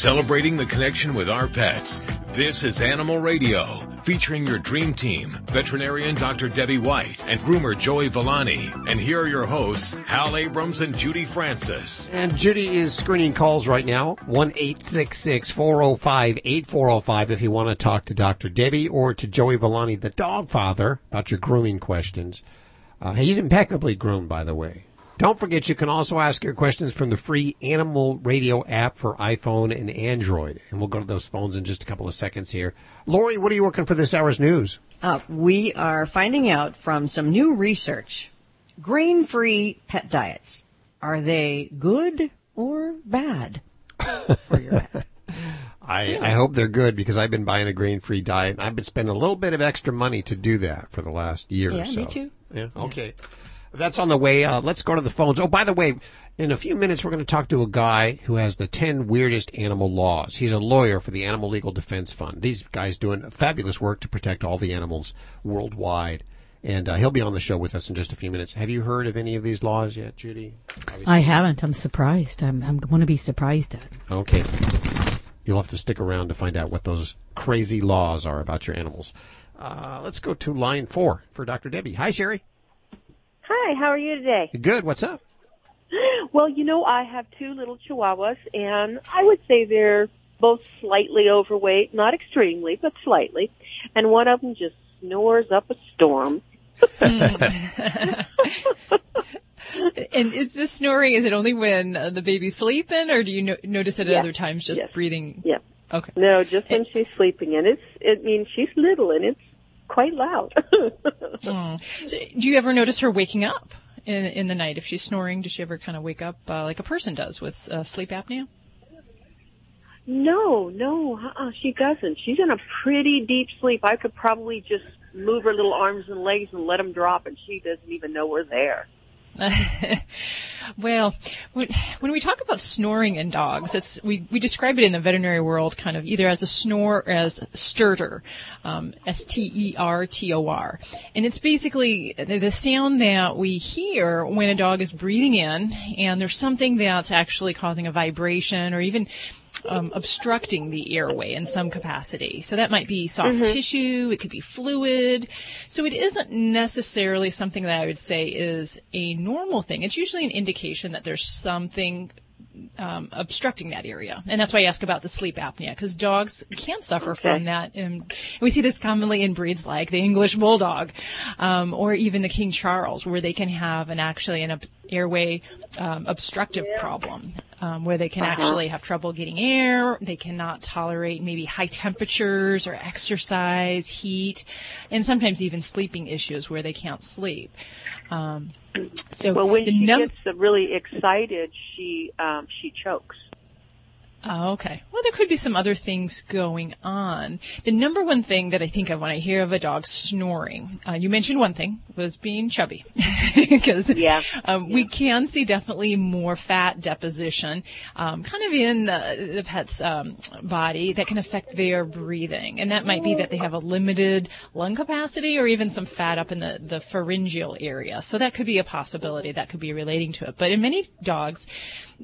celebrating the connection with our pets. This is Animal Radio, featuring your dream team, veterinarian Dr. Debbie White and groomer Joey Villani. And here are your hosts, Hal Abrams and Judy Francis. And Judy is screening calls right now, 1-866-405-8405 if you want to talk to Dr. Debbie or to Joey Villani, the dog father, about your grooming questions. Uh, he's impeccably groomed, by the way. Don't forget you can also ask your questions from the free Animal Radio app for iPhone and Android. And we'll go to those phones in just a couple of seconds here. Lori, what are you working for this hour's news? Uh, we are finding out from some new research. Grain-free pet diets. Are they good or bad for your pet? I, I hope they're good because I've been buying a grain-free diet and I've been spending a little bit of extra money to do that for the last year Yeah, or so. me too. Yeah, okay. That's on the way. Uh, let's go to the phones. Oh, by the way, in a few minutes, we're going to talk to a guy who has the 10 weirdest animal laws. He's a lawyer for the Animal Legal Defense Fund. These guys doing fabulous work to protect all the animals worldwide. And uh, he'll be on the show with us in just a few minutes. Have you heard of any of these laws yet, Judy? I haven't. I'm surprised. I'm, I'm going to be surprised at. Okay. You'll have to stick around to find out what those crazy laws are about your animals. Uh, let's go to line four for Dr. Debbie. Hi, Sherry. Hi, how are you today? Good. What's up? Well, you know, I have two little chihuahuas, and I would say they're both slightly overweight, not extremely, but slightly. And one of them just snores up a storm. And is this snoring, is it only when uh, the baby's sleeping or do you no- notice it at Yes, other times just yes. breathing? Yeah. Okay. No, just when she's sleeping, and it's it means she's little, and it's quite loud. Oh. So, do you ever notice her waking up in, in the night? If she's snoring, does she ever kind of wake up uh, like a person does with uh, sleep apnea? no, no, uh-uh, she doesn't. She's in a pretty deep sleep. I could probably just move her little arms and legs and let them drop, and she doesn't even know we're there. Well, when, we talk about snoring in dogs, it's we, we describe it in the veterinary world kind of either as a snore or as stertor, um, S-T-E-R-T-O-R, and it's basically the sound that we hear when a dog is breathing in, and there's something that's actually causing a vibration or even um, obstructing the airway in some capacity. So that might be soft tissue, it could be fluid. So it isn't necessarily something that I would say is a normal thing. It's usually an indication that there's something um, obstructing that area. And that's why I ask about the sleep apnea, because dogs can suffer from that. And we see this commonly in breeds like the English Bulldog, um, or even the King Charles, where they can have an actually an airway um, obstructive problem, um, where they can actually have trouble getting air. They cannot tolerate maybe high temperatures or exercise, heat, and sometimes even sleeping issues where they can't sleep. Um, so Well, when the she num- gets really excited, she um, she chokes. Oh, okay. Well, there could be some other things going on. The number one thing that I think of when I hear of a dog snoring, uh, you mentioned one thing was being chubby, because Yeah. um, we can see definitely more fat deposition, um, kind of in the, the pet's um, body that can affect their breathing, and that might be that they have a limited lung capacity or even some fat up in the the pharyngeal area. So that could be a possibility. That could be relating to it. But in many dogs,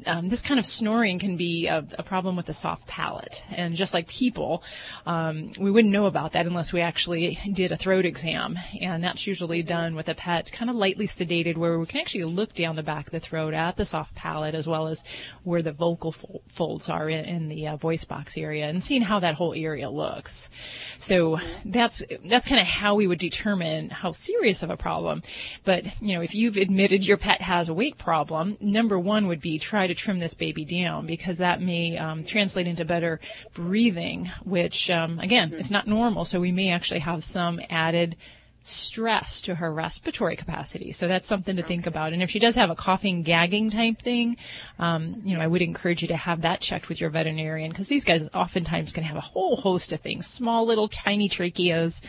um, this kind of snoring can be a, a problem with the soft palate. And just like people, um, we wouldn't know about that unless we actually did a throat exam. And that's usually done with a pet kind of lightly sedated where we can actually look down the back of the throat at the soft palate as well as where the vocal fol- folds are in, in the uh, voice box area and seeing how that whole area looks. So that's, that's kind of how we would determine how serious of a problem. But, you know, if you've admitted your pet has a weight problem, number one would be try to trim this baby down because that may um, translate into better breathing, which, um, again, it's not normal. So we may actually have some added stress to her respiratory capacity. So that's something to think about. And if she does have a coughing, gagging type thing, um, you know, I would encourage you to have that checked with your veterinarian because these guys oftentimes can have a whole host of things, small little tiny tracheas,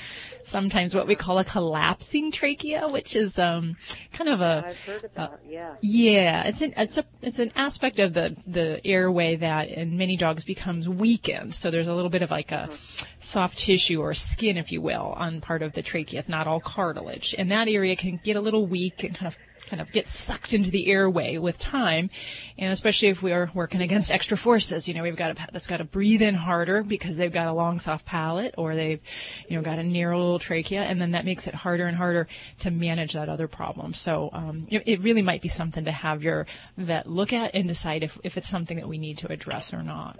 sometimes what we uh-huh. call a collapsing trachea, which is um, kind of a I've heard about uh, it. Yeah. yeah, it's an it's a it's an aspect of the the airway that in many dogs becomes weakened. So there's a little bit of like a uh-huh. soft tissue or skin, if you will, on part of the trachea. It's not all cartilage, and that area can get a little weak and kind of kind of get sucked into the airway with time. And especially if we are working against extra forces, you know, we've got a that's got to breathe in harder because they've got a long, soft palate or they've, you know, got a narrow trachea. And then that makes it harder and harder to manage that other problem. So, um, it, it really might be something to have your vet look at and decide if, if it's something that we need to address or not.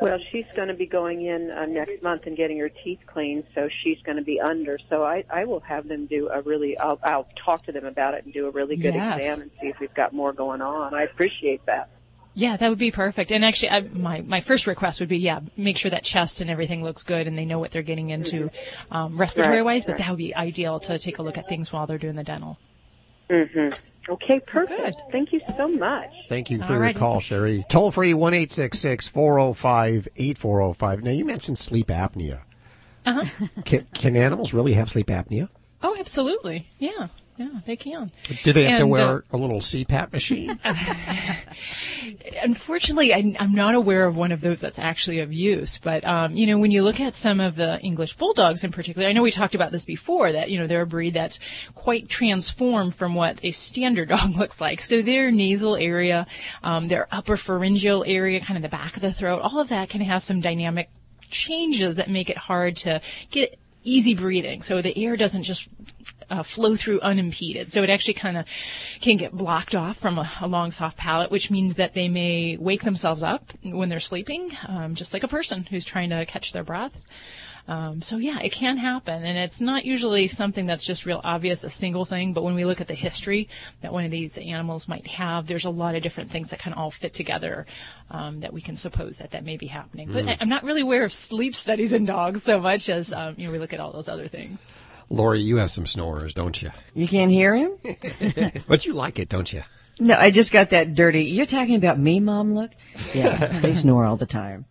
Well, she's going to be going in uh, next month and getting her teeth cleaned, so she's going to be under. So I, I will have them do a really. I'll, I'll talk to them about it and do a really good Yes. exam and see if we've got more going on. I appreciate that. Yeah, that would be perfect. And actually, I, my my first request would be, yeah, make sure that chest and everything looks good, and they know what they're getting into, um, respiratory Right, wise. But right. that would be ideal to take a look at things while they're doing the dental. Okay, perfect. Good. Thank you so much. Thank you for your Alrighty. call, Sherry. Toll free one eight six six four zero five eight four zero five. Now you mentioned sleep apnea. Uh huh. Can, can animals really have sleep apnea? Oh, absolutely. Yeah, yeah, they can. Do they have to wear uh, a little CPAP machine? Unfortunately, I, I'm not aware of one of those that's actually of use. But um, you know, when you look at some of the English bulldogs in particular, I know we talked about this before. That you know they're a breed that's quite transformed from what a standard dog looks like. So their nasal area, um, their upper pharyngeal area, kind of the back of the throat, all of that can have some dynamic changes that make it hard to get easy breathing. So the air doesn't just uh, flow through unimpeded. So it actually kind of can get blocked off from a, a long, soft palate, which means that they may wake themselves up when they're sleeping, um, just like a person who's trying to catch their breath. Um, so yeah, it can happen, and it's not usually something that's just real obvious, a single thing. But when we look at the history that one of these animals might have, there's a lot of different things that can all fit together um, that we can suppose that that may be happening. But I, I'm not really aware of sleep studies in dogs so much as um, you know we look at all those other things. Lori, you have some snorers, don't you? You can't hear him? But you like it, don't you? No, I just got that dirty. You're talking about me, Mom, look? Yeah, they snore all the time.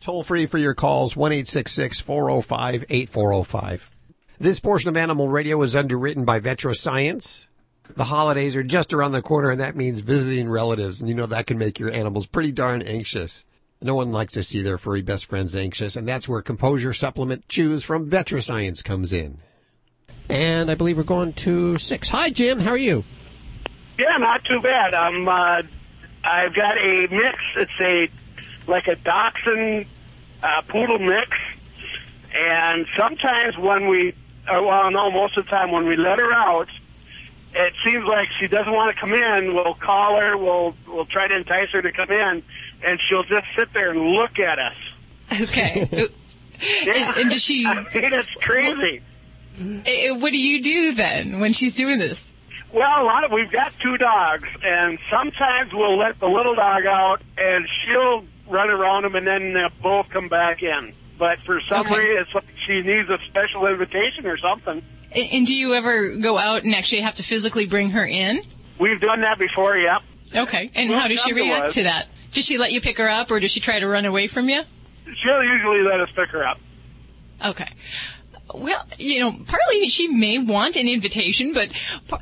Toll free for your calls, 1 405 8405. This portion of Animal Radio is underwritten by VetriScience. The holidays are just around the corner, and that means visiting relatives, and you know that can make your animals pretty darn anxious. No one likes to see their furry best friends anxious, and that's where Composure Supplement Chews from VetriScience comes in. And I believe we're going to six. Hi, Jim. How are you? Yeah, not too bad. I'm. Uh, I've got a mix. It's a like a dachshund uh, poodle mix, and sometimes when we, uh, well, no, most of the time when we let her out, it seems like she doesn't want to come in. We'll call her. We'll we'll try to entice her to come in, and she'll just sit there and look at us. Okay. Yeah. and does she- I mean, it's crazy. Eh, what do you do then when she's doing this? Well, a lot of we've got two dogs, and sometimes we'll let the little dog out, and she'll run around them, and then they'll both come back in. But for some Okay. reason, it's like she needs a special invitation or something. And and do you ever go out and actually have to physically bring her in? We've done that before, yep. Okay. And Well, how does she react to that? Does she let you pick her up or does she try to run away from you? She'll usually let us pick her up. Okay. Well, you know, partly she may want an invitation, but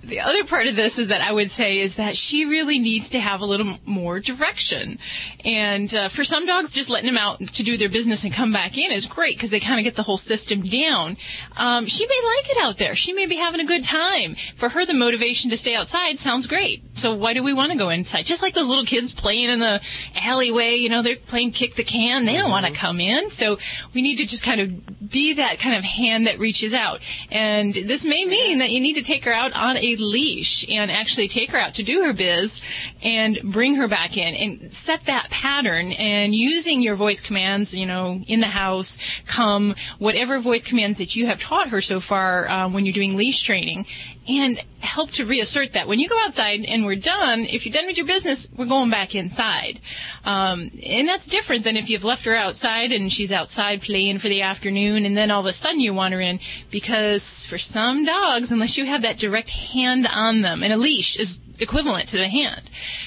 the other part of this is that I would say is that she really needs to have a little more direction. And uh, for some dogs, just letting them out to do their business and come back in is great because they kind of get the whole system down. Um, she may like it out there. She may be having a good time. For her, the motivation to stay outside sounds great. So why do we want to go inside? Just like those little kids playing in the alleyway, you know, they're playing kick the can. They don't want to come in. So we need to just kind of be that kind of hand that reaches out. And this may mean that you need to take her out on a leash and actually take her out to do her biz and bring her back in and set that pattern and using your voice commands, you know, in the house, come, whatever voice commands that you have taught her so far um, when you're doing leash training and help to reassert that. When you go outside and we're done, if you're done with your business, we're going back inside. Um, and that's different than if you've left her outside and she's outside playing for the afternoon and then all of a sudden you want her in because for some dogs, unless you have that direct hand on them, and a leash is equivalent to the hand.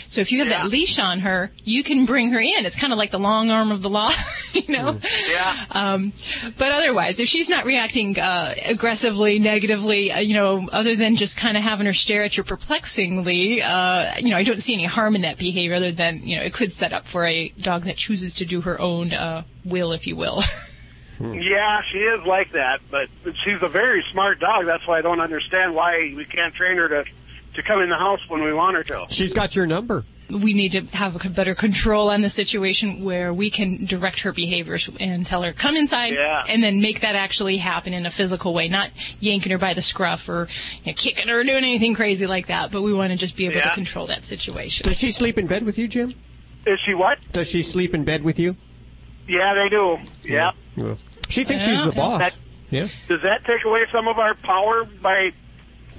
So if you have that leash on her, you can bring her in. It's kind of like the long arm of the law, you know? Yeah. Um, but otherwise, if she's not reacting uh, aggressively, negatively, uh, you know, other than just kind of having her stare at you perplexingly, uh, you know, I don't see any harm in that behavior other than, you know, it could set up for a dog that chooses to do her own uh, will, if you will. Yeah, she is like that, but she's a very smart dog. That's why I don't understand why we can't train her to to come in the house when we want her to. She's got your number. we need to have a better control on the situation where we can direct her behaviors and tell her come inside Yeah. and then make that actually happen in a physical way not yanking her by the scruff or you know, kicking her or doing anything crazy like that but we want to just be able to control that situation Does she sleep in bed with you, Jim? Is she what? Does she sleep in bed with you? Yeah, they do. Yeah. She thinks she's Yeah. the boss. That- yeah, Does that take away some of our power by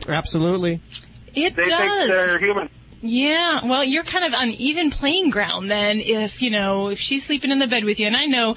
absolutely. It they does think they're human? Yeah, well, you're kind of on even playing ground then if, you know, if she's sleeping in the bed with you. And I know,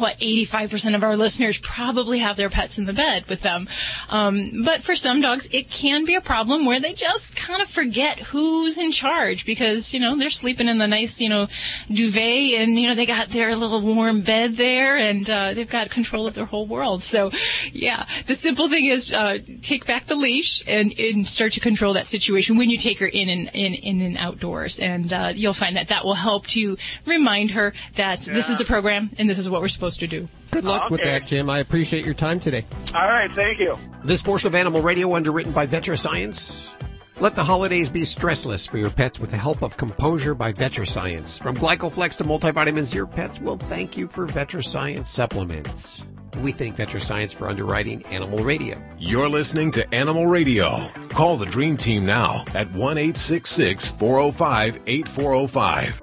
what, 85% of our listeners probably have their pets in the bed with them. Um, but for some dogs, it can be a problem where they just kind of forget who's in charge because, you know, they're sleeping in the nice, you know, duvet and, you know, they got their little warm bed there and, uh, they've got control of their whole world. So, yeah, the simple thing is, uh, take back the leash and, and start to control that situation when you take her in and, in, in and outdoors. And, uh, you'll find that that will help to remind her that this is the program and this is what we're supposed to do. Good luck with that, Jim. I appreciate your time today. All right, thank you. This portion of Animal Radio underwritten by VetriScience. Let the holidays be stressless for your pets with the help of Composure by VetriScience. From Glycoflex to multivitamins, your pets will thank you for VetriScience supplements. We think thank Science for underwriting Animal Radio. You're listening to Animal Radio. Call the Dream Team now at 1 405 8405.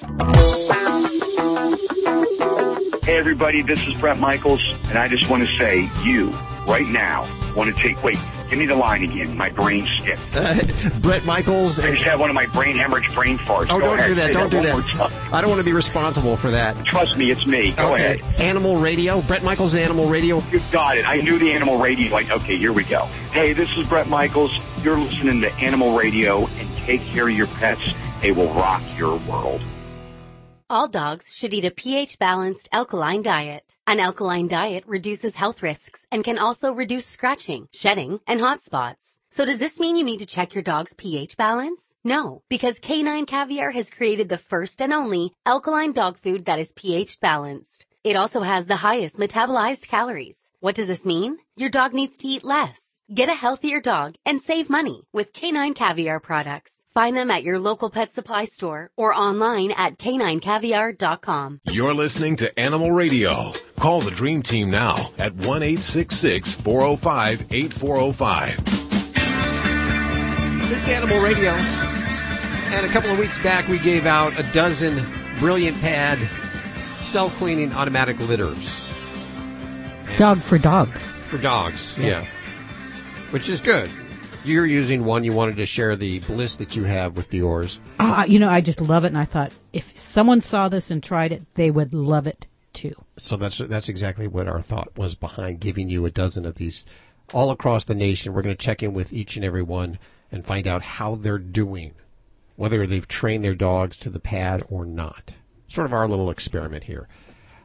Hey everybody, this is Bret Michaels, and I just want to say, you, right now, want to take, wait, give me the line again. My brain skipped. Bret Michaels. I just had one of my brain hemorrhage brain farts. oh, Go don't ahead, do that. Don't do that. I don't want to be responsible for that. Trust me, it's me. Go okay. ahead. Animal Radio. Bret Michaels, Animal Radio. You got it. I knew the animal radio. Like, okay, here we go. Hey, this is Bret Michaels. You're listening to Animal Radio, and take care of your pets. They will rock your world. All dogs should eat a pH balanced alkaline diet. An alkaline diet reduces health risks and can also reduce scratching, shedding, and hot spots. So does this mean you need to check your dog's pH balance? No, because Canine Caviar has created the first and only alkaline dog food that is pH balanced. It also has the highest metabolized calories. What does this mean? Your dog needs to eat less. Get a healthier dog and save money with Canine Caviar products. Find them at your local pet supply store or online at caninecaviar.com. You're listening to Animal Radio. Call the Dream Team now at 1 405 8405. It's Animal Radio. And a couple of weeks back, we gave out a dozen Brilliant Pad self-cleaning automatic litters Dog for dogs. for dogs. Yes. Yeah, which is good. You're using one. You wanted to share the bliss that you have with yours. Ah, you know, I just love it, and I thought if someone saw this and tried it, they would love it too. So that's that's exactly what our thought was behind giving you a dozen of these all across the nation. We're going to check in with each and every one and find out how they're doing, whether they've trained their dogs to the pad or not. Sort of our little experiment here.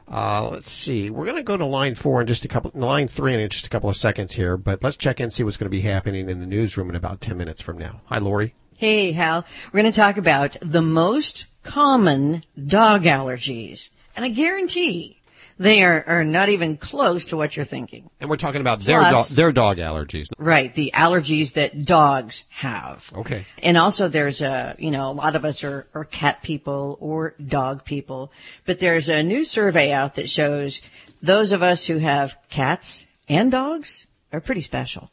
Uh, let's see. We're going to go to line four in just a couple, line three in just a couple of seconds here, but let's check in and see what's going to be happening in the newsroom in about 10 minutes from now. Hi, Lori. Hey, Hal. We're going to talk about the most common dog allergies. And I guarantee they are, are not even close to what you're thinking. And we're talking about their dog, Plus- their dog allergies. Right. The allergies that dogs have. Okay. And also there's a, you know, a lot of us are, are cat people or dog people, but there's a new survey out that shows those of us who have cats and dogs are pretty special.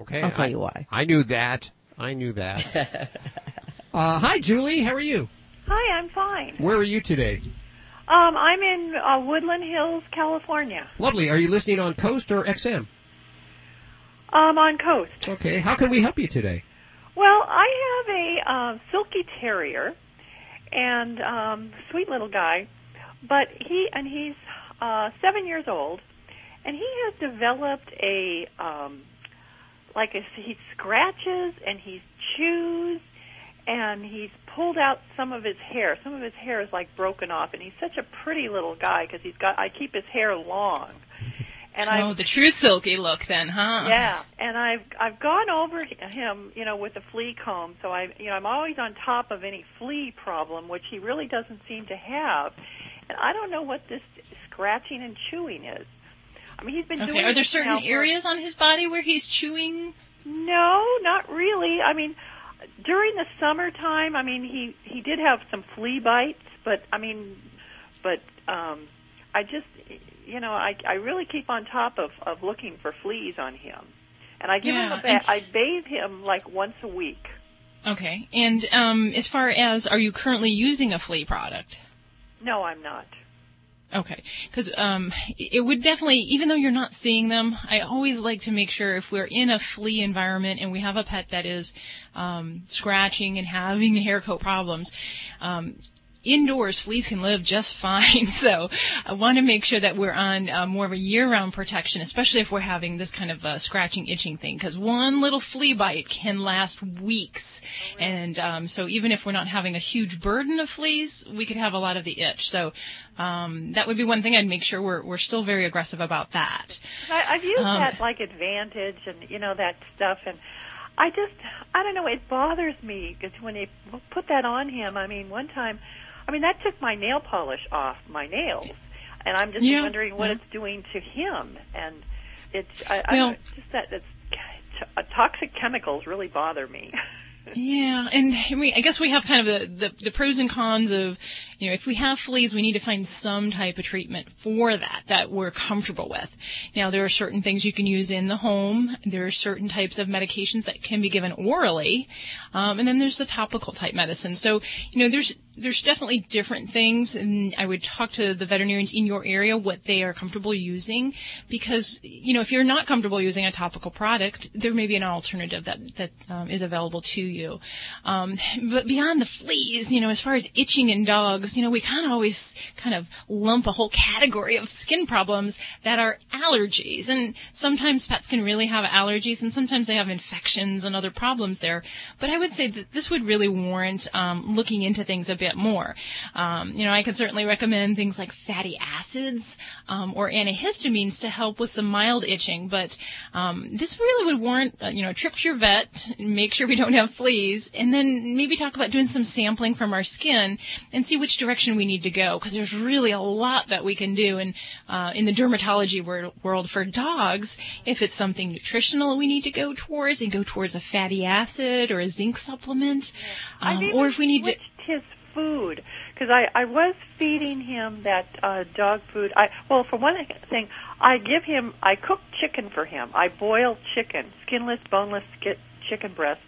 Okay. I'll tell I- you why. I knew that. I knew that. uh, hi, Julie. How are you? Hi, I'm fine. Where are you today? Um, I'm in uh, Woodland Hills, California. Lovely. Are you listening on Coast or XM? Um, on Coast. Okay. How can we help you today? Well, I have a uh, silky terrier, and um, sweet little guy, but he and he's uh, seven years old, and he has developed a um, like a, he scratches and he chews and he's pulled out some of his hair. Some of his hair is like broken off, and he's such a pretty little guy because he's got. I keep his hair long, and I oh, the true silky look then, huh? yeah, and I've I've gone over him, you know, with a flea comb. So I, you know, I'm always on top of any flea problem, which he really doesn't seem to have. And I don't know what this scratching and chewing is. I mean, he's been doing. Okay. Are there certain areas on his body where he's chewing? No, not really. I mean, during the summertime, I mean, he he did have some flea bites, but I mean, but um, I just, you know, I I really keep on top of of looking for fleas on him, and I give him a bath. I bathe him like once a week. Okay. And um, as far as, are you currently using a flea product? No, I'm not. Okay, because um, it would definitely, even though you're not seeing them, I always like to make sure if we're in a flea environment and we have a pet that is um, scratching and having hair coat problems. Um, Indoors, fleas can live just fine. So I want to make sure that we're on uh, more of a year-round protection, especially if we're having this kind of uh, scratching, itching thing. Because one little flea bite can last weeks, and um, so even if we're not having a huge burden of fleas, we could have a lot of the itch. So um, that would be one thing I'd make sure we're we're still very aggressive about that. I, I've used Um, that like Advantage and you know that stuff, and I just I don't know. It bothers me because when they put that on him, I mean, one time, I mean that took my nail polish off my nails, and I'm just Yeah, wondering what yeah. it's doing to him, and it's I, I Well- don't- just that it's uh, toxic chemicals really bother me. Yeah, and I I guess we have kind of the, the, the pros and cons of, you know, if we have fleas, we need to find some type of treatment for that that we're comfortable with. Now, there are certain things you can use in the home. There are certain types of medications that can be given orally, um, and then there's the topical type medicine. So, you know, there's there's definitely different things, and I would talk to the veterinarians in your area what they are comfortable using, because you know if you're not comfortable using a topical product, there may be an alternative that that um, is available to you. Um, but beyond the fleas, you know, as far as itching in dogs, you know, we kind of always kind of lump a whole category of skin problems that are allergies, and sometimes pets can really have allergies, and sometimes they have infections and other problems there. But I would say that this would really warrant um, looking into things a bit more. Um, you know, I could certainly recommend things like fatty acids um, or antihistamines to help with some mild itching, but um, this really would warrant, uh, you know, a trip to your vet, make sure we don't have fleas, and then maybe talk about doing some sampling from our skin and see which direction we need to go, because there's really a lot that we can do in uh, in the dermatology wor- world for dogs. If it's something nutritional we need to go towards, and go towards a fatty acid or a zinc supplement, um, or if we need to. his food because I I was feeding him that uh, dog food. I well for one thing I give him I cook chicken for him. I boil chicken, skinless, boneless ski- chicken breast.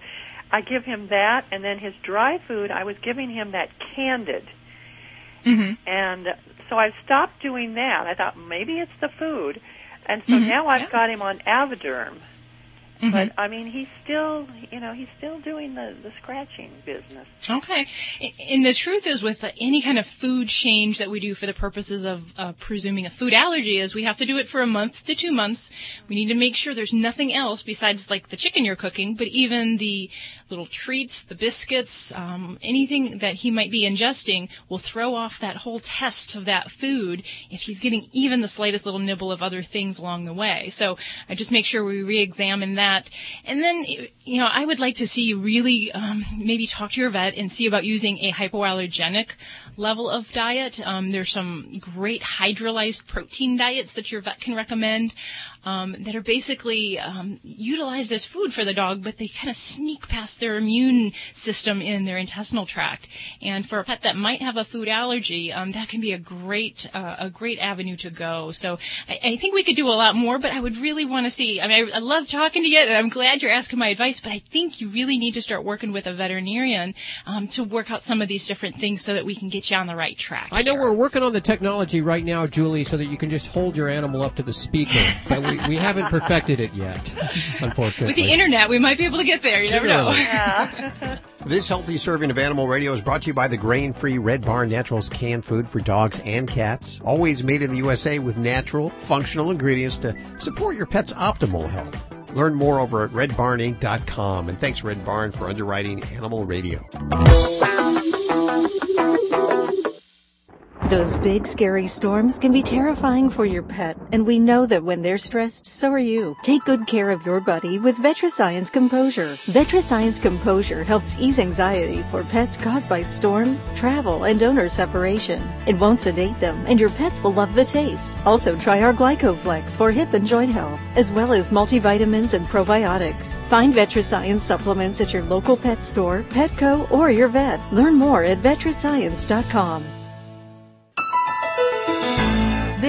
I give him that, and then his dry food. I was giving him that Canidae, Mm-hmm. and so I stopped doing that. I thought maybe it's the food, and so Mhm, now I've yeah. got him on Avoderm. Mhm. But I mean, he's still, you know, he's still doing the the scratching business. Okay. And the truth is with any kind of food change that we do for the purposes of uh, presuming a food allergy is we have to do it for a month to two months. We need to make sure there's nothing else besides like the chicken you're cooking, but even the little treats, the biscuits, um, anything that he might be ingesting will throw off that whole test of that food if he's getting even the slightest little nibble of other things along the way. So I just make sure we re-examine that. And then, you know, I would like to see you really um, maybe talk to your vet and see about using a hypoallergenic level of diet. Um, there's some great hydrolyzed protein diets that your vet can recommend um, that are basically um, utilized as food for the dog, but they kind of sneak past their immune system in their intestinal tract. And for a pet that might have a food allergy, um, that can be a great uh, a great avenue to go. So I, I think we could do a lot more, but I would really want to see. I mean, I, I love talking to you, and I'm glad you're asking my advice. But I think you really need to start working with a veterinarian um, to work out some of these different things so that we can get you on the right track. I know here. we're working on the technology right now, Julie, so that you can just hold your animal up to the speaker. But we, we haven't perfected it yet, unfortunately. With the internet, we might be able to get there. You never know. Yeah. This healthy serving of Animal Radio is brought to you by the grain-free Red Barn Naturals canned food for dogs and cats. Always made in the USA with natural, functional ingredients to support your pet's optimal health. Learn more over at redbarninc.com. And thanks, Red Barn, for underwriting Animal Radio. Those big, scary storms can be terrifying for your pet, and we know that when they're stressed, so are you. Take good care of your buddy with VetriScience Composure. VetriScience Composure helps ease anxiety for pets caused by storms, travel, and owner separation. It won't sedate them, and your pets will love the taste. Also, try our GlycoFlex for hip and joint health, as well as multivitamins and probiotics. Find VetriScience supplements at your local pet store, Petco, or your vet. Learn more at vetriscience.com.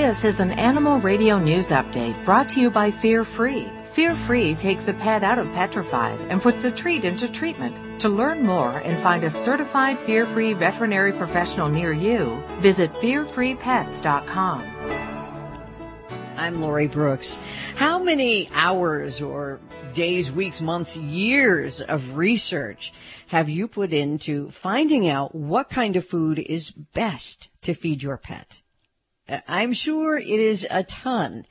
This is an Animal Radio News Update brought to you by Fear Free. Fear Free takes the pet out of petrified and puts the treat into treatment. To learn more and find a certified fear free veterinary professional near you, visit fearfreepets.com. I'm Lori Brooks. How many hours or days, weeks, months, years of research have you put into finding out what kind of food is best to feed your pet? I'm sure it is a ton.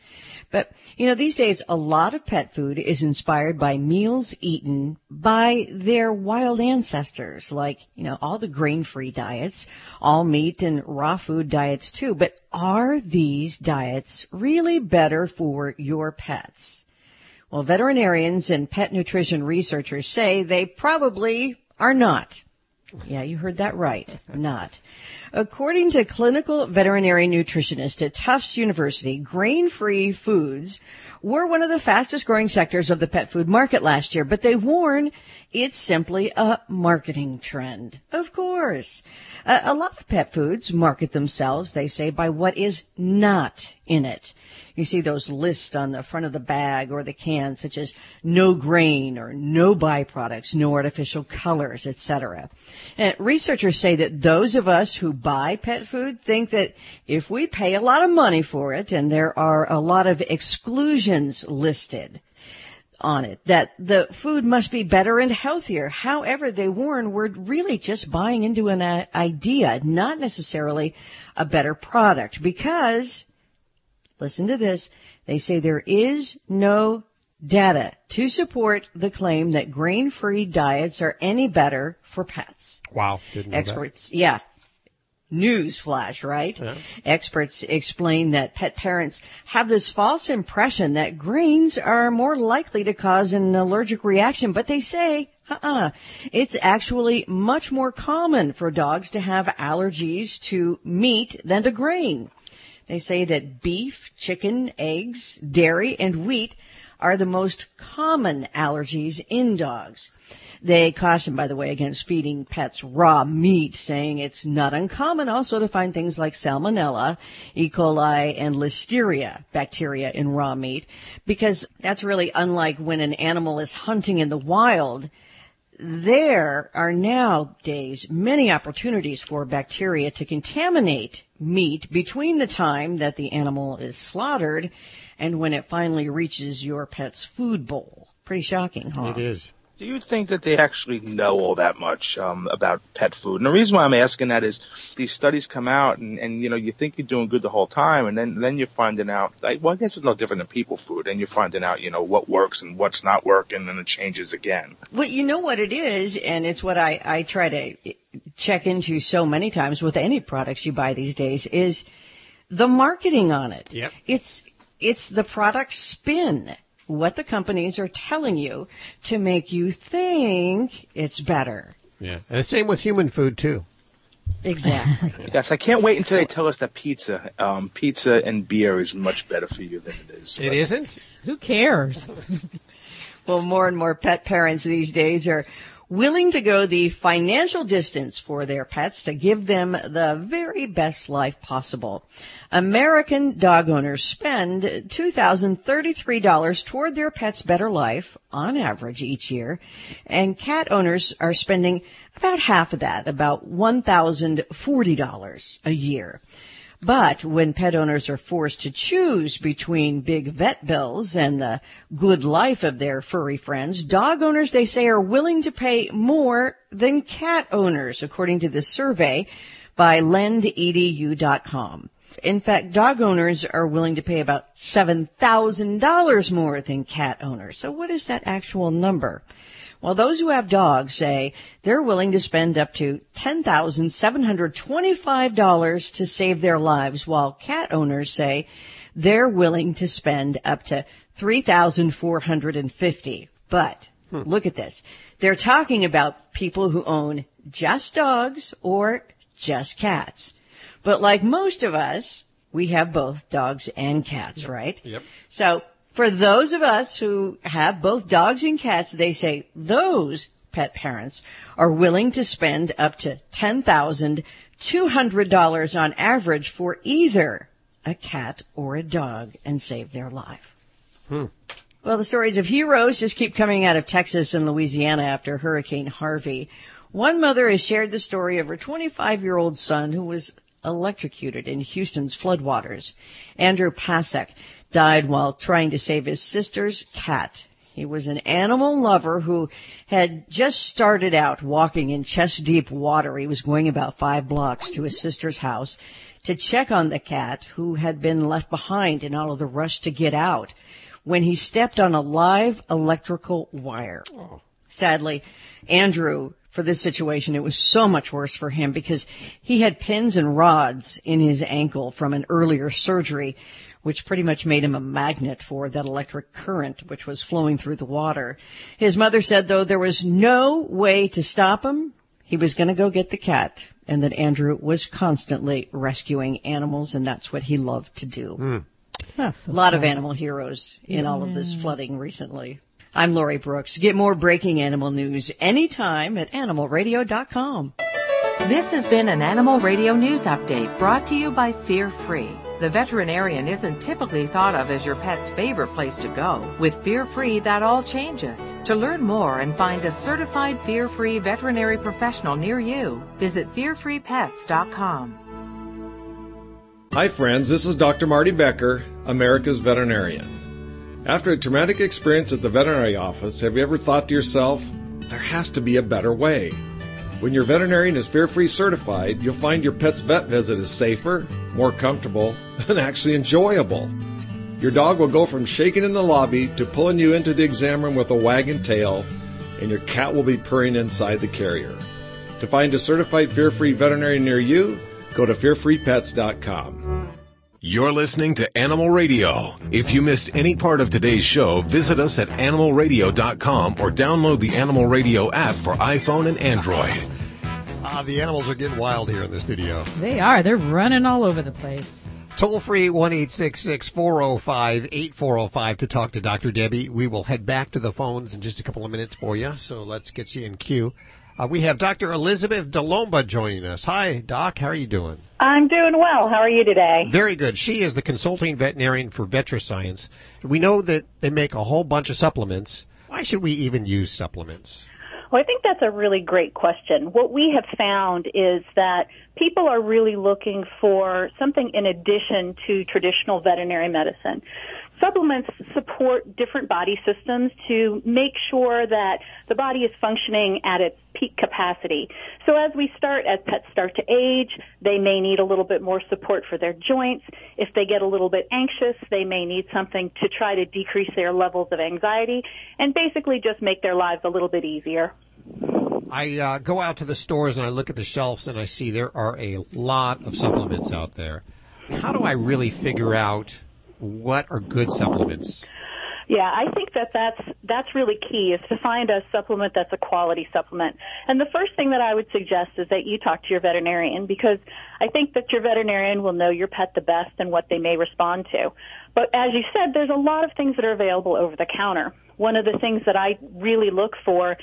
But, you know, these days a lot of pet food is inspired by meals eaten by their wild ancestors, like, you know, all the grain-free diets, all meat and raw food diets too. But are these diets really better for your pets? Well, veterinarians and pet nutrition researchers say they probably are not. Yeah, you heard that right. Not. According to clinical veterinary nutritionist at Tufts University, grain-free foods were one of the fastest growing sectors of the pet food market last year, but they warn it's simply a marketing trend. Of course. Uh, a lot of pet foods market themselves, they say, by what is not in it. You see those lists on the front of the bag or the can, such as no grain or no byproducts, no artificial colors, etc. And researchers say that those of us who buy pet food think that if we pay a lot of money for it, and there are a lot of exclusions listed, on it that the food must be better and healthier. However, they warn we're really just buying into an idea, not necessarily a better product because listen to this. They say there is no data to support the claim that grain-free diets are any better for pets. Wow. Experts, yeah. News flash, right? Yeah. Experts explain that pet parents have this false impression that grains are more likely to cause an allergic reaction, but they say, uh-uh, it's actually much more common for dogs to have allergies to meat than to grain. They say that beef, chicken, eggs, dairy, and wheat are the most common allergies in dogs. They caution, by the way, against feeding pets raw meat, saying it's not uncommon also to find things like salmonella, E. coli, and listeria bacteria in raw meat, because that's really unlike when an animal is hunting in the wild there are nowadays many opportunities for bacteria to contaminate meat between the time that the animal is slaughtered and when it finally reaches your pet's food bowl. Pretty shocking, huh? It is. Do you think that they actually know all that much um, about pet food? And the reason why I'm asking that is these studies come out, and, and you know you think you're doing good the whole time, and then then you're finding out. Like, well, I guess it's no different than people food, and you're finding out, you know, what works and what's not working, and then it changes again. Well, you know what it is, and it's what I, I try to check into so many times with any products you buy these days is the marketing on it. Yep. It's it's the product spin what the companies are telling you to make you think it's better. Yeah. And the same with human food too. Exactly. Yes, I can't wait until they tell us that pizza, um, pizza and beer is much better for you than it is. It isn't? Who cares? well, more and more pet parents these days are willing to go the financial distance for their pets to give them the very best life possible. American dog owners spend $2,033 toward their pet's better life on average each year, and cat owners are spending about half of that, about $1,040 a year. But when pet owners are forced to choose between big vet bills and the good life of their furry friends, dog owners, they say, are willing to pay more than cat owners, according to this survey by lendedu.com. In fact, dog owners are willing to pay about $7,000 more than cat owners. So what is that actual number? Well, those who have dogs say they're willing to spend up to $10,725 to save their lives, while cat owners say they're willing to spend up to 3,450. But hmm. look at this. They're talking about people who own just dogs or just cats. But like most of us, we have both dogs and cats, right? Yep. So for those of us who have both dogs and cats, they say those pet parents are willing to spend up to $10,200 on average for either a cat or a dog and save their life. Hmm. Well, the stories of heroes just keep coming out of Texas and Louisiana after Hurricane Harvey. One mother has shared the story of her 25 year old son who was electrocuted in Houston's floodwaters. Andrew Pasek died while trying to save his sister's cat. He was an animal lover who had just started out walking in chest deep water. He was going about five blocks to his sister's house to check on the cat who had been left behind in all of the rush to get out when he stepped on a live electrical wire. Oh. Sadly, Andrew, for this situation, it was so much worse for him because he had pins and rods in his ankle from an earlier surgery, which pretty much made him a magnet for that electric current which was flowing through the water. His mother said, though, there was no way to stop him. He was going to go get the cat and that Andrew was constantly rescuing animals and that's what he loved to do. Hmm. That's A lot of animal heroes in all of this flooding recently. I'm Lori Brooks. Get more breaking animal news anytime at animalradio.com. This has been an Animal Radio News Update brought to you by Fear Free. The veterinarian isn't typically thought of as your pet's favorite place to go. With Fear Free, that all changes. To learn more and find a certified Fear Free veterinary professional near you, visit fearfreepets.com. Hi, friends. This is Dr. Marty Becker, America's veterinarian. After a traumatic experience at the veterinary office, have you ever thought to yourself, there has to be a better way? When your veterinarian is fear free certified, you'll find your pet's vet visit is safer, more comfortable, and actually enjoyable. Your dog will go from shaking in the lobby to pulling you into the exam room with a wagging tail, and your cat will be purring inside the carrier. To find a certified fear free veterinarian near you, go to fearfreepets.com. You're listening to Animal Radio. If you missed any part of today's show, visit us at animalradio.com or download the Animal Radio app for iPhone and Android. Ah, the animals are getting wild here in the studio. They are. They're running all over the place. Toll free one eight six six four zero five eight four zero five to talk to Dr. Debbie. We will head back to the phones in just a couple of minutes for you, so let's get you in queue. Uh, we have Dr. Elizabeth DeLomba joining us. Hi, Doc. How are you doing? I'm doing well. How are you today? Very good. She is the consulting veterinarian for VetriScience. We know that they make a whole bunch of supplements. Why should we even use supplements? Well, I think that's a really great question. What we have found is that people are really looking for something in addition to traditional veterinary medicine. Supplements support different body systems to make sure that the body is functioning at its peak capacity. So as we start, as pets start to age, they may need a little bit more support for their joints. If they get a little bit anxious, they may need something to try to decrease their levels of anxiety and basically just make their lives a little bit easier. I uh, go out to the stores and I look at the shelves and I see there are a lot of supplements out there. How do I really figure out what are good supplements? Yeah, I think that that's that's really key is to find a supplement that's a quality supplement. And the first thing that I would suggest is that you talk to your veterinarian because I think that your veterinarian will know your pet the best and what they may respond to. But as you said, there's a lot of things that are available over the counter. One of the things that I really look for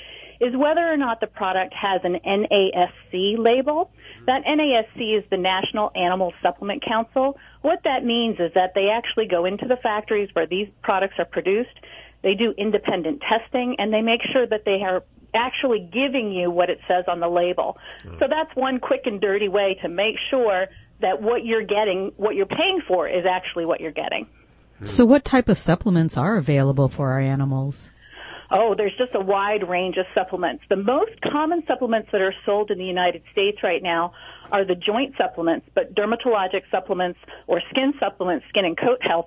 is whether or not the product has an NASC label. That NASC is the National Animal Supplement Council. What that means is that they actually go into the factories where these products are produced. They do independent testing and they make sure that they are actually giving you what it says on the label. Hmm. So that's one quick and dirty way to make sure that what you're getting, what you're paying for is actually what you're getting. So, what type of supplements are available for our animals? Oh, there's just a wide range of supplements. The most common supplements that are sold in the United States right now are the joint supplements, but dermatologic supplements or skin supplements, skin and coat health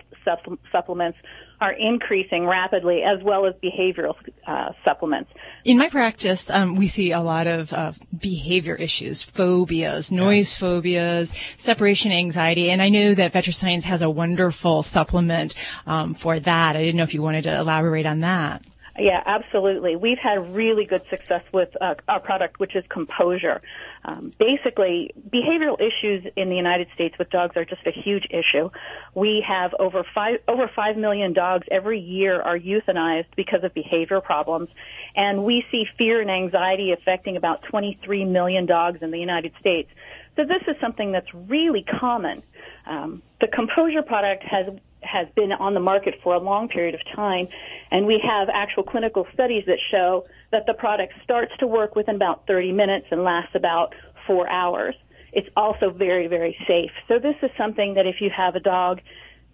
supplements are increasing rapidly, as well as behavioral uh, supplements. In my practice, um, we see a lot of uh, behavior issues, phobias, noise phobias, separation anxiety, and I know that VetriScience has a wonderful supplement um, for that. I didn't know if you wanted to elaborate on that. Yeah, absolutely. We've had really good success with uh, our product, which is Composure. Um, basically, behavioral issues in the United States with dogs are just a huge issue. We have over five over five million dogs every year are euthanized because of behavior problems, and we see fear and anxiety affecting about 23 million dogs in the United States. So this is something that's really common. Um, the Composure product has has been on the market for a long period of time, and we have actual clinical studies that show that the product starts to work within about 30 minutes and lasts about four hours. It's also very, very safe. So this is something that if you have a dog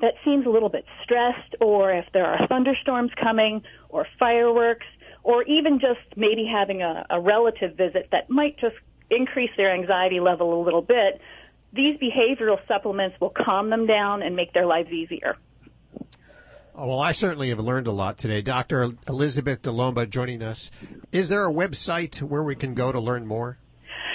that seems a little bit stressed, or if there are thunderstorms coming, or fireworks, or even just maybe having a, a relative visit that might just increase their anxiety level a little bit, these behavioral supplements will calm them down and make their lives easier. Oh, well, I certainly have learned a lot today. Dr. Elizabeth DeLomba joining us. Is there a website where we can go to learn more?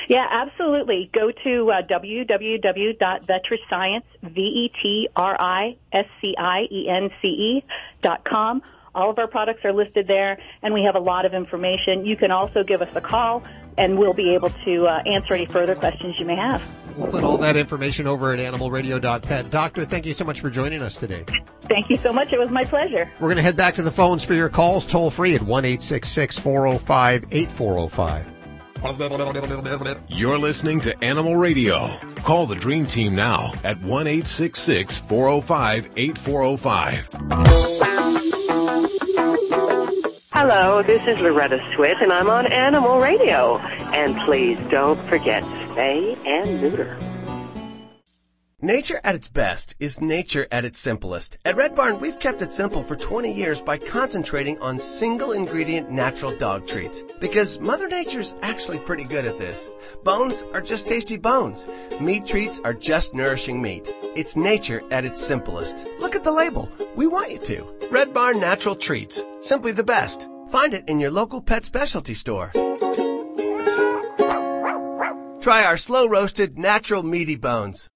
Yeah, absolutely. Go to uh, www.vetriscience, V-E-T-R-I-S-C-I-E-N-C-E dot com. All of our products are listed there, and we have a lot of information. You can also give us a call, and we'll be able to uh, answer any further questions you may have. We'll put all that information over at animalradio.pet. Doctor, thank you so much for joining us today. Thank you so much. It was my pleasure. We're going to head back to the phones for your calls, toll free at 1 405 8405. You're listening to Animal Radio. Call the Dream Team now at 1 405 8405. Hello, this is Loretta Swit, and I'm on Animal Radio. And please don't forget spay and neuter. Nature at its best is nature at its simplest. At Red Barn, we've kept it simple for 20 years by concentrating on single ingredient natural dog treats. Because Mother Nature's actually pretty good at this. Bones are just tasty bones. Meat treats are just nourishing meat. It's nature at its simplest. Look at the label. We want you to. Red Barn Natural Treats. Simply the best. Find it in your local pet specialty store. Try our slow roasted natural meaty bones.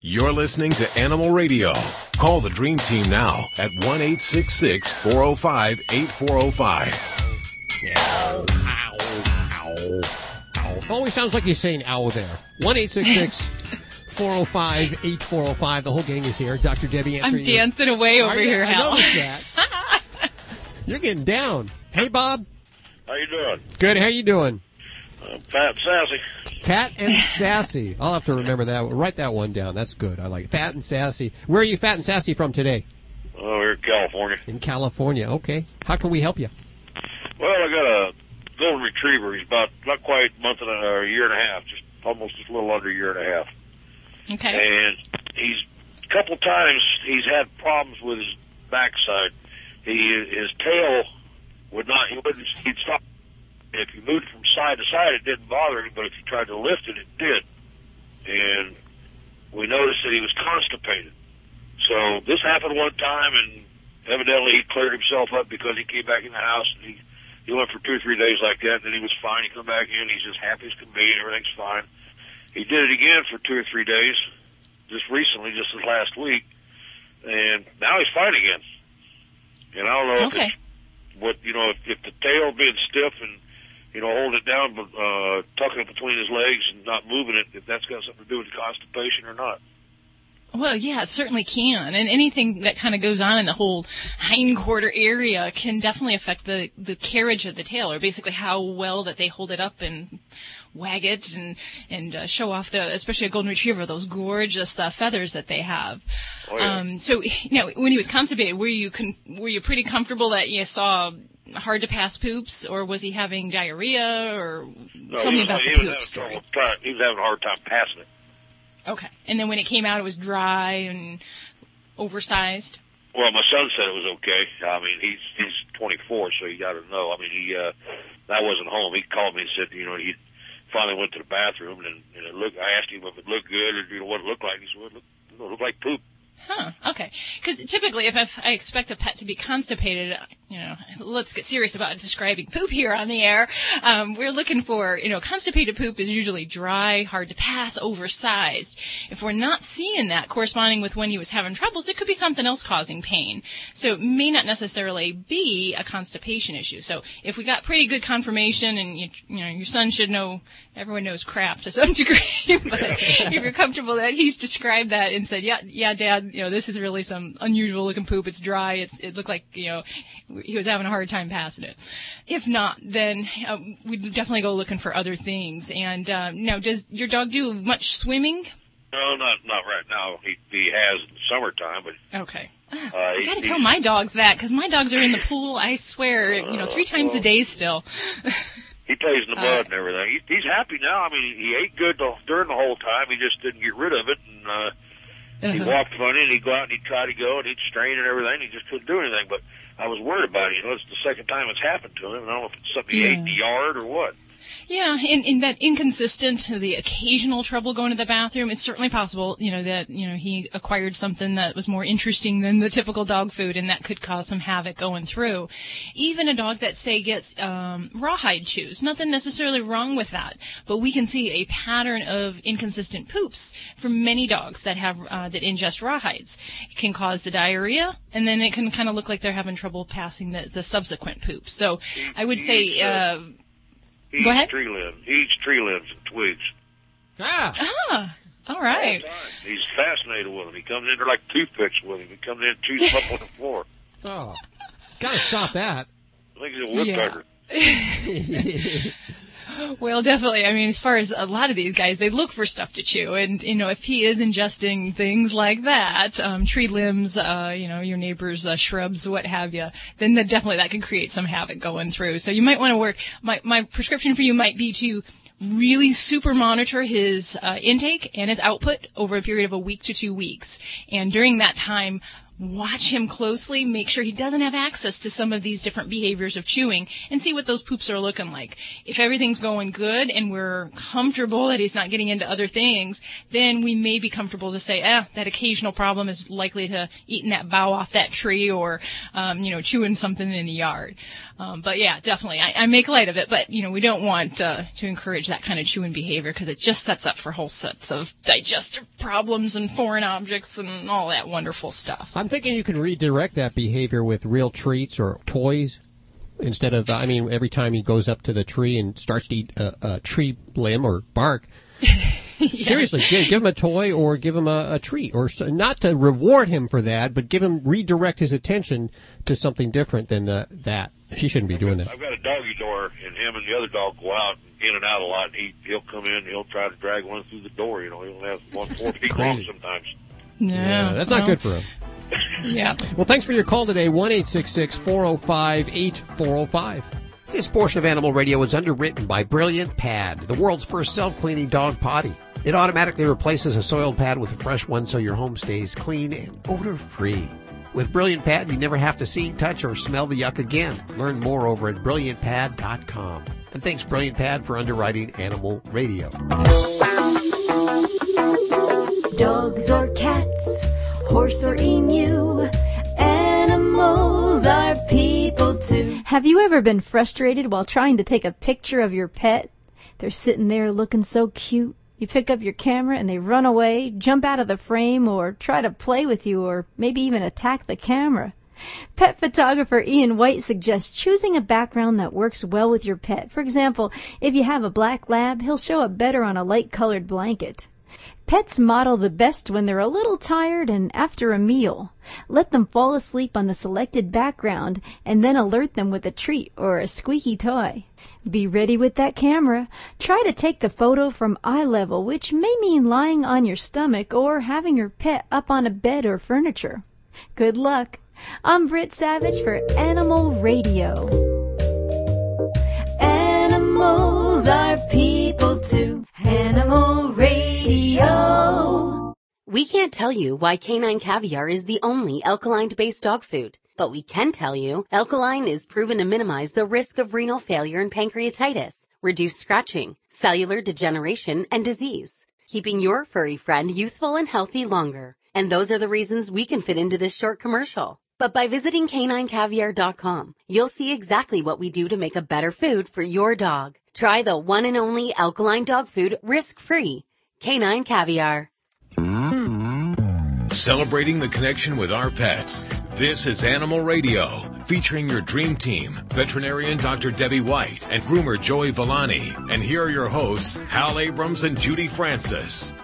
You're listening to Animal Radio. Call the Dream Team now at 1 405 8405. Ow, ow, ow, ow. Always sounds like you're saying ow there. 1 405 8405. The whole gang is here. Dr. Debbie I'm answering you. dancing away over Are here, I Hal. that. You're getting down. Hey, Bob. How you doing? Good. How you doing? Uh, Fat and sassy. Fat and sassy. I'll have to remember that. Write that one down. That's good. I like it. Fat and sassy. Where are you fat and sassy from today? Oh, we're in California. In California. Okay. How can we help you? Well, I got a golden retriever. He's about not quite a month and a, or a year and a half, just almost just a little under a year and a half. Okay. And he's a couple times he's had problems with his backside. He his tail would not. He wouldn't. He'd stop. If you moved from side to side, it didn't bother him, but if you tried to lift it, it did. And we noticed that he was constipated. So this happened one time, and evidently he cleared himself up because he came back in the house and he he went for two or three days like that. And then he was fine. He come back in, he's as happy as can be, and everything's fine. He did it again for two or three days, just recently, just this last week, and now he's fine again. And I don't know if Okay. it's what you know if, if the tail being stiff and you know holding it down, but uh, tucking it between his legs and not moving it, if that's got something to do with constipation or not. Well, yeah, it certainly can. And anything that kind of goes on in the whole hindquarter area can definitely affect the, the carriage of the tail, or basically how well that they hold it up and wag it and, and uh, show off the, especially a golden retriever, those gorgeous uh, feathers that they have. Oh, yeah. Um, so, you know, when he was constipated, were you, con- were you pretty comfortable that you saw hard to pass poops, or was he having diarrhea, or No, tell me was, about the poop story. trying, He was having a hard time passing it. Okay. And then when it came out, it was dry and oversized. Well, my son said it was okay. I mean, he's he's 24, so you got to know. I mean, he uh, I wasn't home. He called me and said, you know, he finally went to the bathroom and, and it looked. I asked him if it looked good or you know what it looked like. He said, well, it looked, it looked like poop. Huh. Okay. Because typically, if, if I expect a pet to be constipated, you know, let's get serious about describing poop here on the air. Um, we're looking for, you know, constipated poop is usually dry, hard to pass, oversized. If we're not seeing that corresponding with when he was having troubles, it could be something else causing pain. So it may not necessarily be a constipation issue. So if we got pretty good confirmation, and you, you know, your son should know everyone knows crap to some degree, but if you're comfortable that he's described that and said, yeah, yeah, dad, you know, this is really some unusual looking poop. It's dry. It's, it looked like, you know, he was having a hard time passing it. If not, then uh, we'd definitely go looking for other things. And, uh, now, does your dog do much swimming? No, not not right now. He he has in the summertime, but Okay. uh, I gotta tell my dogs that, cause my dogs are in the pool, I swear, you know, three times a day still. He plays in the Uh, mud and everything. He, he's happy now. I mean, he ate good the, during the whole time. He just didn't get rid of it, and uh, he Uh-huh. walked funny. And he'd go out and he'd try to go and he'd strain and everything. He just couldn't do anything. But I was worried about it. You know, it's the second time it's happened to him. I don't know if it's something he ate in the yard or what. Yeah, in, in that inconsistent, the occasional trouble going to the bathroom, it's certainly possible, you know, that, you know, he acquired something that was more interesting than the typical dog food and that could cause some havoc going through. Even a dog that, say, gets, um, rawhide chews, nothing necessarily wrong with that, but we can see a pattern of inconsistent poops from many dogs that have, uh, that ingest rawhides. It can cause the diarrhea and then it can kind of look like they're having trouble passing the, the subsequent poops. So I would say, uh, He Go eats ahead. tree limbs. He eats tree limbs and twigs. Ah, ah. all right. He's fascinated with them. He comes in there like toothpicks with him. He comes in and chews them up on the floor. Oh, gotta stop that. I think he's a woodpecker. Well, definitely. I mean, as far as a lot of these guys, they look for stuff to chew, and you know, if he is ingesting things like that, um, tree limbs, uh, you know, your neighbor's uh, shrubs, what have you, then that definitely that could create some havoc going through. So you might want to work. My my prescription for you might be to really super monitor his uh, intake and his output over a period of a week to two weeks, and during that time watch him closely, make sure he doesn't have access to some of these different behaviors of chewing, and see what those poops are looking like. If everything's going good and we're comfortable that he's not getting into other things, then we may be comfortable to say, eh, that occasional problem is likely to eating that bough off that tree or, um, you know, chewing something in the yard. Um, but yeah, definitely, I, I make light of it, but you know, we don't want uh, to encourage that kind of chewing behavior because it just sets up for whole sets of digestive problems and foreign objects and all that wonderful stuff. I'm thinking you can redirect that behavior with real treats or toys instead of, I mean, every time he goes up to the tree and starts to eat a, a tree limb or bark. Seriously, give, give him a toy or give him a, a treat, or so, not to reward him for that, but give him redirect his attention to something different than uh, that. He shouldn't be doing that. I've got a doggy door, and him and the other dog go out and in and out a lot. And he he'll come in, he'll try to drag one through the door. You know, he'll have one four feet long sometimes. No, Yeah, that's not no. good for him. Yeah. Well, thanks for your call today. One eight six six four zero five eight four zero five. This portion of Animal Radio is underwritten by Brilliant Pad, the world's first self-cleaning dog potty. It automatically replaces a soiled pad with a fresh one so your home stays clean and odor-free. With Brilliant Pad, you never have to see, touch, or smell the yuck again. Learn more over at brilliantpad.com. And thanks Brilliant Pad for underwriting Animal Radio. Dogs or cats, horse or emu, animals are people too. Have you ever been frustrated while trying to take a picture of your pet? They're sitting there looking so cute. You pick up your camera and they run away, jump out of the frame, or try to play with you, or maybe even attack the camera. Pet photographer Ian White suggests choosing a background that works well with your pet. For example, if you have a black lab, he'll show up better on a light colored blanket. Pets model the best when they're a little tired and after a meal. Let them fall asleep on the selected background and then alert them with a treat or a squeaky toy. Be ready with that camera. Try to take the photo from eye level, which may mean lying on your stomach or having your pet up on a bed or furniture. Good luck. I'm Britt Savage for Animal Radio. Animals are people too. Animal Radio. We can't tell you why canine caviar is the only alkaline-based dog food, but we can tell you alkaline is proven to minimize the risk of renal failure and pancreatitis, reduce scratching, cellular degeneration, and disease, keeping your furry friend youthful and healthy longer. And those are the reasons we can fit into this short commercial. But by visiting caninecaviar.com, you'll see exactly what we do to make a better food for your dog. Try the one and only alkaline dog food risk-free. Canine Caviar. Celebrating the connection with our pets. This is Animal Radio, featuring your dream team, veterinarian Dr. Debbie White and groomer Joey Villani. And here are your hosts, Hal Abrams and Judy Francis.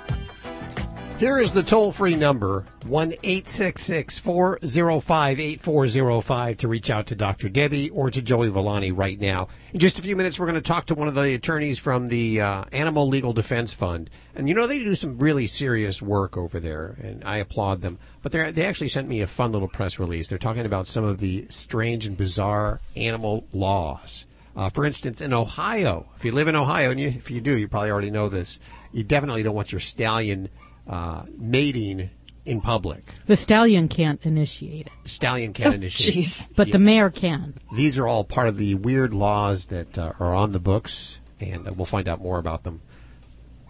Here is the toll free number, 1 405 8405 to reach out to Dr. Debbie or to Joey Villani right now. In just a few minutes, we're going to talk to one of the attorneys from the uh, Animal Legal Defense Fund. And you know, they do some really serious work over there, and I applaud them. But they they actually sent me a fun little press release. They're talking about some of the strange and bizarre animal laws. Uh, for instance, in Ohio, if you live in Ohio, and you, if you do, you probably already know this, you definitely don't want your stallion uh, mating in public. The stallion can't initiate it. Stallion can't Oh, initiate. jeez. But the mayor can. These are all part of the weird laws that uh, are on the books, and uh, we'll find out more about them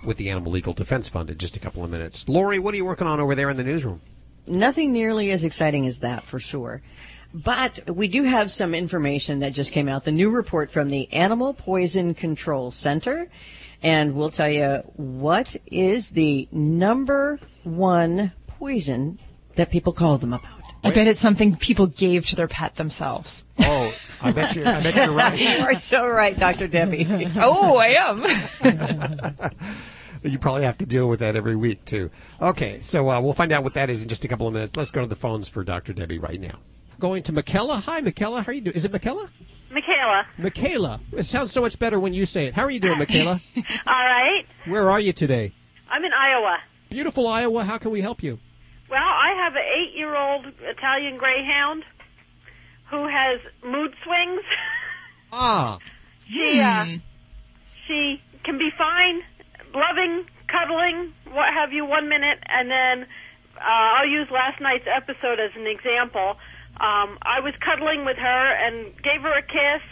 with the Animal Legal Defense Fund in just a couple of minutes. Lori, what are you working on over there in the newsroom? Nothing nearly as exciting as that for sure. But we do have some information that just came out. The new report from the Animal Poison Control Center. And we'll tell you what is the number one poison that people call them about. I bet it's something people gave to their pet themselves. Oh, I bet you. I bet you're right. you are so right, Dr. Debbie. oh, I am. You probably have to deal with that every week too. Okay, so uh, we'll find out what that is in just a couple of minutes. Let's go to the phones for Dr. Debbie right now. Going to Michaela. Hi, Michaela. How are you doing? Is it Michaela? Michaela. Michaela. It sounds so much better when you say it. How are you doing, Michaela? All right. Where are you today? I'm in Iowa. Beautiful Iowa. How can we help you? Well, I have an eight-year-old Italian Greyhound who has mood swings. Ah. She uh, she can be fine, loving, cuddling, what have you, one minute, and then uh, I'll use last night's episode as an example. Um, I was cuddling with her and gave her a kiss,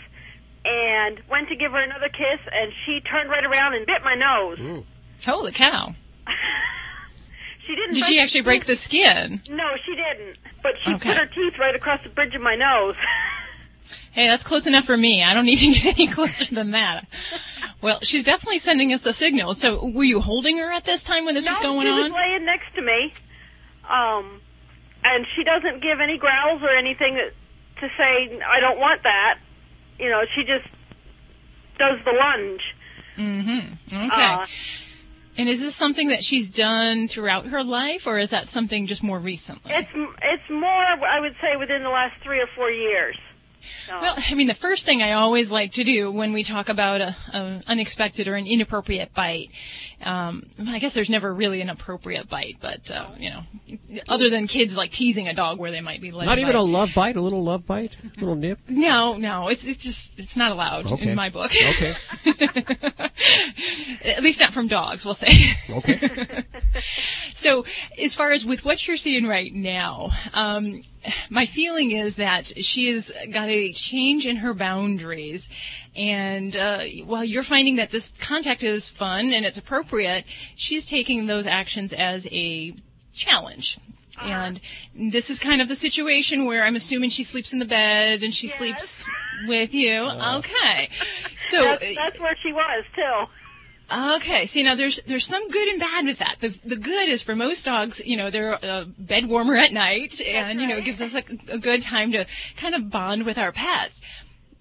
and went to give her another kiss, and she turned right around and bit my nose. Holy cow. She didn't. Did she the actually break the skin? No, she didn't. But she Okay. put her teeth right across the bridge of my nose. Hey, that's close enough for me. I don't need to get any closer than that. Well, she's definitely sending us a signal. So, were you holding her at this time when this no, was going she on? was laying next to me. Um, and she doesn't give any growls or anything that, to say I don't want that. You know, she just does the lunge. Mm-hmm. Okay. Uh, and is this something that she's done throughout her life, or is that something just more recently? It's it's more, I would say, within the last three or four years. So, Well, I mean, the first thing I always like to do when we talk about a, a unexpected or an inappropriate bite, um, I guess there's never really an appropriate bite, but uh, you know, other than kids like teasing a dog where they might be letting Not even bite. a love bite, a little love bite, a little nip. No, no, it's it's just it's not allowed Okay. in my book. Okay. At least not from dogs, we'll say. Okay. so, as far as with what you're seeing right now, um, my feeling is that she has got a change in her boundaries, and uh, while you're finding that this contact is fun and it's appropriate, she's taking those actions as a challenge. Uh-huh. And this is kind of the situation where I'm assuming she sleeps in the bed and she sleeps with you. Uh-huh. Okay. So that's, uh, that's where she was too. Okay, see now there's there's some good and bad with that. The the good is for most dogs, you know, they're a bed warmer at night, and you know, it gives us a, a good time to kind of bond with our pets.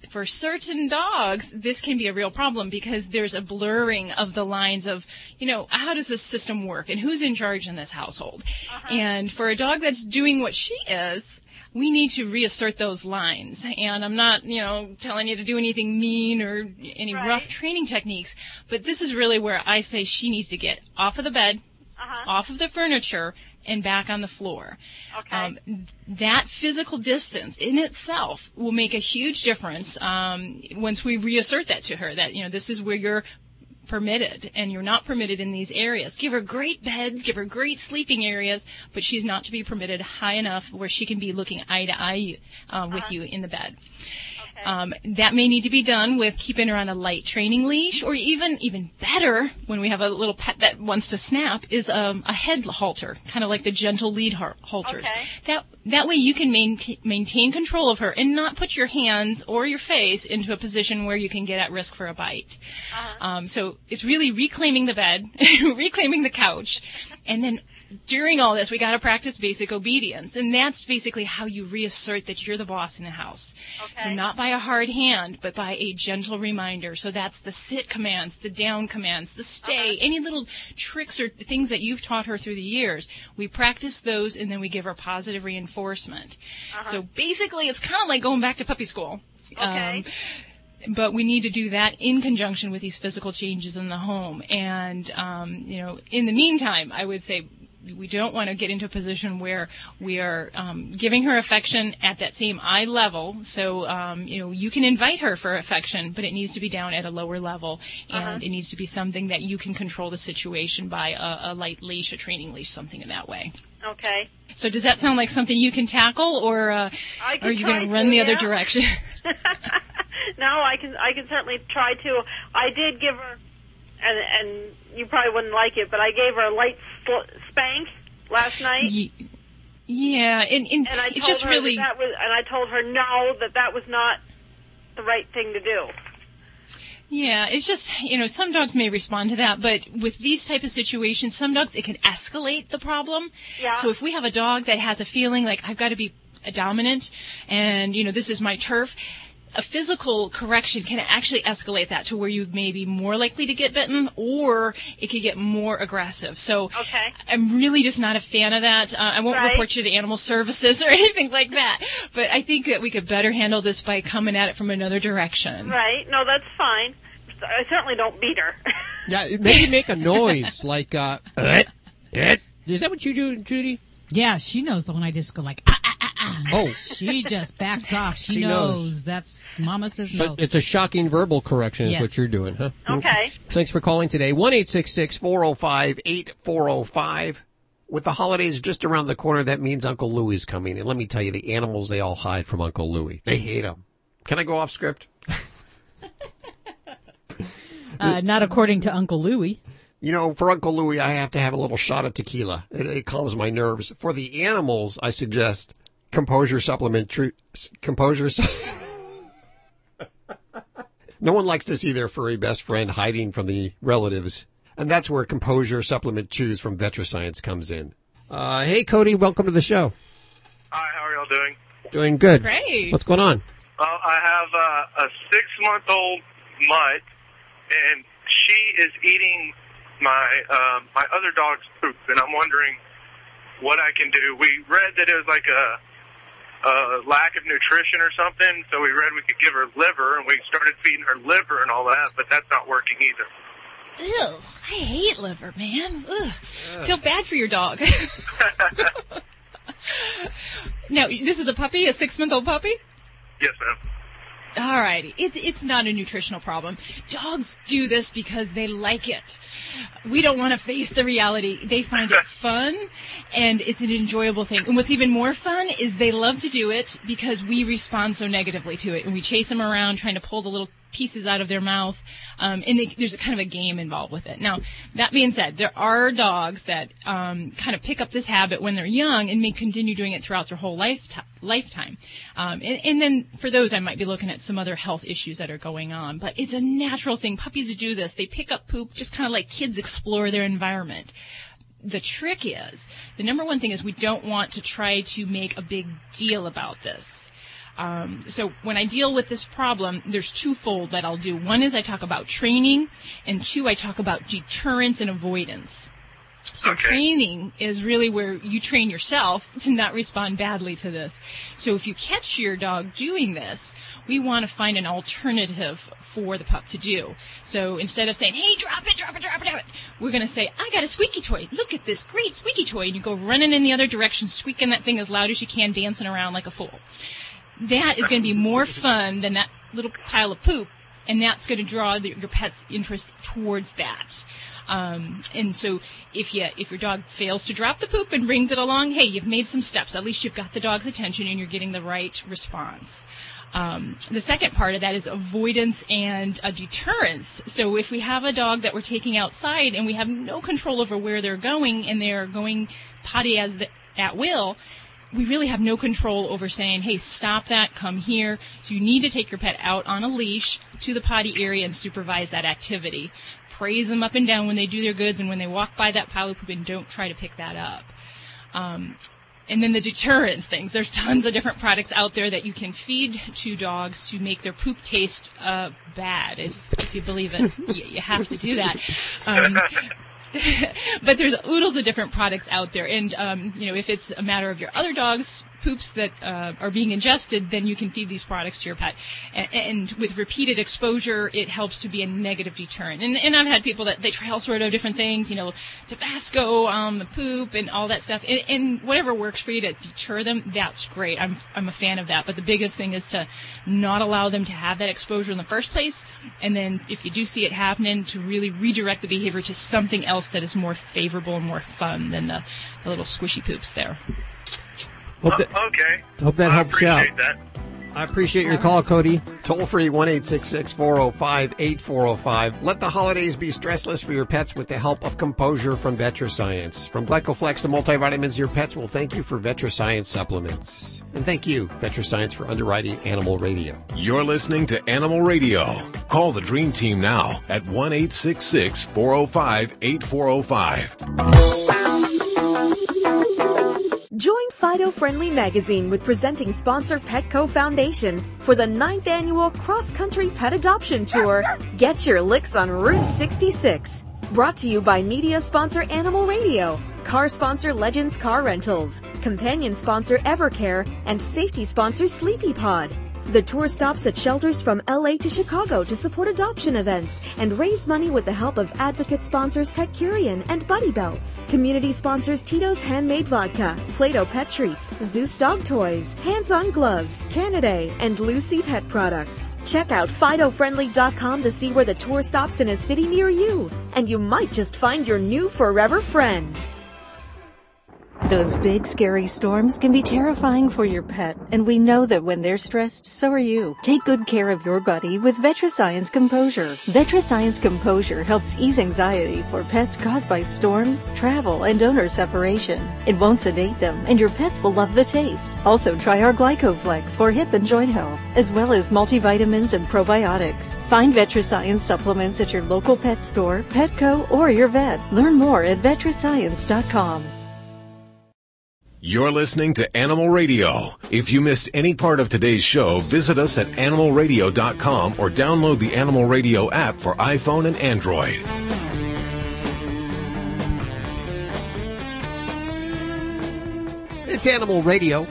For certain dogs, this can be a real problem because there's a blurring of the lines of, you know, how does this system work and who's in charge in this household. Uh-huh. And for a dog that's doing what she is, we need to reassert those lines. And I'm not, you know, telling you to do anything mean or any rough training techniques, but this is really where I say she needs to get off of the bed, off of the furniture, and back on the floor. Okay. Um, that physical distance in itself will make a huge difference um, once we reassert that to her. That you know, this is where you're permitted and you're not permitted in these areas. Give her great beds, give her great sleeping areas, but she's not to be permitted high enough where she can be looking eye to eye um, with you in the bed. Um, that may need to be done with keeping her on a light training leash, or even even better, when we have a little pet that wants to snap, is um, a head halter, kind of like the gentle lead har- halters. That that way you can main, maintain control of her and not put your hands or your face into a position where you can get at risk for a bite. Um, so it's really reclaiming the bed, reclaiming the couch, and then during all this, we got to practice basic obedience. And that's basically how you reassert that you're the boss in the house. So not by a hard hand, but by a gentle reminder. So that's the sit commands, the down commands, the stay, uh-huh. any little tricks or things that you've taught her through the years. We practice those and then we give her positive reinforcement. Uh-huh. So basically, it's kind of like going back to puppy school. Okay. Um, but we need to do that in conjunction with these physical changes in the home. And, um, you know, in the meantime, I would say we don't want to get into a position where we are um, giving her affection at that same eye level. So, um, you know, you can invite her for affection, but it needs to be down at a lower level, and it needs to be something that you can control the situation by a, a light leash, a training leash, something in that way. Okay. So, does that sound like something you can tackle, or uh, are you going to run the other direction? no, I can I can certainly try to. I did give her, and and you probably wouldn't like it, but I gave her a light sl- spank last night. Ye- yeah, and, and, and I told just her really that, that was, and I told her no, that that was not the right thing to do. Yeah, it's just, you know, some dogs may respond to that, but with these type of situations, some dogs, it can escalate the problem. Yeah. So if we have a dog that has a feeling like, I've got to be a dominant and, you know, this is my turf, a physical correction can actually escalate that to where you may be more likely to get bitten or it could get more aggressive. So Okay. I'm really just not a fan of that. Uh, I won't Right. report you to animal services or anything like that, but I think that we could better handle this by coming at it from another direction. Right? No, that's fine. I certainly don't beat her. Yeah, maybe make a noise like uh. Is that what you do, Judy? Yeah, she knows the one I just go like, ah. Oh. She just backs off. She, She knows. knows. That's Mama says So no. it's a shocking verbal correction, is Yes. what you're doing, huh? Okay. Thanks for calling today. One eight six six four zero five eight four zero five. With the holidays just around the corner, that means Uncle Louie is coming. And let me tell you, the animals they all hide from Uncle Louie. They hate him. Can I go off script? Uh, not according to Uncle Louie. You know, for Uncle Louie, I have to have a little shot of tequila. It, it calms my nerves. For the animals, I suggest composure supplement. Tru- s- composure. Su- no one likes to see their furry best friend hiding from the relatives, and that's where composure supplement chews from VetriScience comes in. Uh, hey, Cody, welcome to the show. Hi, how are y'all doing? Doing good. Great. What's going on? Well, I have uh, a six-month-old mutt, and she is eating my uh, my other dog's poop, and I'm wondering what I can do. We read that it was like a, a lack of nutrition or something, so we read we could give her liver, and we started feeding her liver and all that, but that's not working either. Ew, I hate liver, man. Ugh. Feel bad for your dog. now, this is a puppy, a six-month-old puppy? Yes, ma'am. Alrighty, it's it's not a nutritional problem. Dogs do this because they like it. We don't want to face the reality. They find it fun, and it's an enjoyable thing. And what's even more fun is they love to do it because we respond so negatively to it, and we chase them around trying to pull the little pieces out of their mouth, um, and they, there's a kind of a game involved with it. Now, that being said, there are dogs that um, kind of pick up this habit when they're young and may continue doing it throughout their whole lifetime. Lifetime, um, and, and then for those, I might be looking at some other health issues that are going on. But it's a natural thing. Puppies do this; they pick up poop just kind of like kids explore their environment the trick is the number one thing is we don't want to try to make a big deal about this. Um, so when I deal with this problem, there's twofold that I'll do. One is I talk about training, and two, I talk about deterrence and avoidance. So training is really where you train yourself to not respond badly to this. So if you catch your dog doing this, we want to find an alternative for the pup to do. So instead of saying, hey, drop it, drop it, drop it, drop it, we're going to say, I got a squeaky toy. Look at this great squeaky toy. And you go running in the other direction, squeaking that thing as loud as you can, dancing around like a fool. That is going to be more fun than that little pile of poop and that's going to draw the, your pet's interest towards that. Um, and so if you if your dog fails to drop the poop and brings it along, hey, you've made some steps. At least you've got the dog's attention and you're getting the right response. Um, the second part of that is avoidance and deterrence. So if we have a dog that we're taking outside and we have no control over where they're going and they're going potty as the, at will, we really have no control over saying, hey, stop that, come here. So you need to take your pet out on a leash to the potty area and supervise that activity. Praise them up and down when they do their goods and when they walk by that pile of poop and don't try to pick that up. Um, and then the deterrence things. There's tons of different products out there that you can feed to dogs to make their poop taste uh, bad. If, if you believe it, you, you have to do that. Um, but there's oodles of different products out there, and um, you know if it's a matter of your other dog's poops that uh, are being ingested, then you can feed these products to your pet. And, and, with repeated exposure, it helps to be a negative deterrent. And, and I've had people that they try all sort of different things, you know, Tabasco on the poop and all that stuff, and, and whatever works for you to deter them, that's great. I'm I'm a fan of that. But the biggest thing is to not allow them to have that exposure in the first place, and then if you do see it happening, to really redirect the behavior to something else that is more favorable and more fun than the, the little squishy poops there. Hope that, Uh, okay. hope that I helps you out. that. I appreciate your call, Cody. Toll free 1 405 8405. Let the holidays be stressless for your pets with the help of Composure from VetriScience. From Glycoflex to multivitamins, your pets will thank you for VetriScience supplements. And thank you, VetriScience, for underwriting Animal Radio. You're listening to Animal Radio. Call the Dream Team now at 1 405 8405. Join Fido Friendly Magazine with presenting sponsor Petco Foundation for the ninth annual Cross Country Pet Adoption Tour. Get your licks on Route 66. Brought to you by media sponsor Animal Radio, car sponsor Legends Car Rentals, companion sponsor Evercare, and safety sponsor Sleepy Pod. The tour stops at shelters from LA to Chicago to support adoption events and raise money with the help of advocate sponsors Petcurean and Buddy Belts, community sponsors Tito's Handmade Vodka, Plato Pet Treats, Zeus Dog Toys, Hands-On Gloves, Canidae, and Lucy Pet Products. Check out FidoFriendly.com to see where the tour stops in a city near you, and you might just find your new forever friend. Those big scary storms can be terrifying for your pet, and we know that when they're stressed, so are you. Take good care of your buddy with VetriScience Composure. VetriScience Composure helps ease anxiety for pets caused by storms, travel, and owner separation. It won't sedate them, and your pets will love the taste. Also try our Glycoflex for hip and joint health, as well as multivitamins and probiotics. Find VetriScience supplements at your local pet store, Petco, or your vet. Learn more at vetriscience.com. You're listening to Animal Radio. If you missed any part of today's show, visit us at animalradio.com or download the Animal Radio app for iPhone and Android. It's Animal Radio,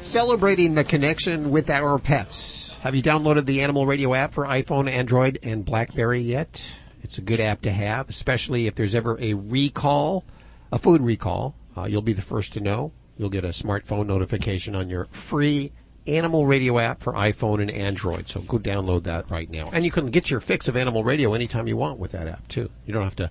celebrating the connection with our pets. Have you downloaded the Animal Radio app for iPhone, Android, and Blackberry yet? It's a good app to have, especially if there's ever a recall, a food recall. Uh, you'll be the first to know. You'll get a smartphone notification on your free Animal Radio app for iPhone and Android. So go download that right now. And you can get your fix of Animal Radio anytime you want with that app, too. You don't have to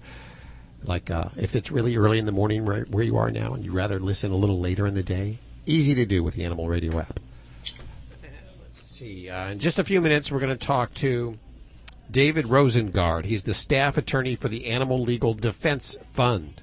like uh, if it's really early in the morning right where you are now and you'd rather listen a little later in the day easy to do with the animal radio app let's see uh, in just a few minutes we're going to talk to david rosengard he's the staff attorney for the animal legal defense fund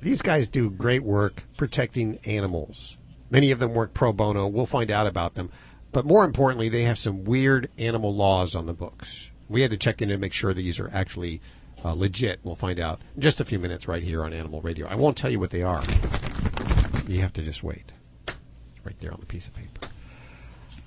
these guys do great work protecting animals many of them work pro bono we'll find out about them but more importantly they have some weird animal laws on the books we had to check in and make sure these are actually uh, legit. We'll find out in just a few minutes right here on Animal Radio. I won't tell you what they are. You have to just wait. Right there on the piece of paper.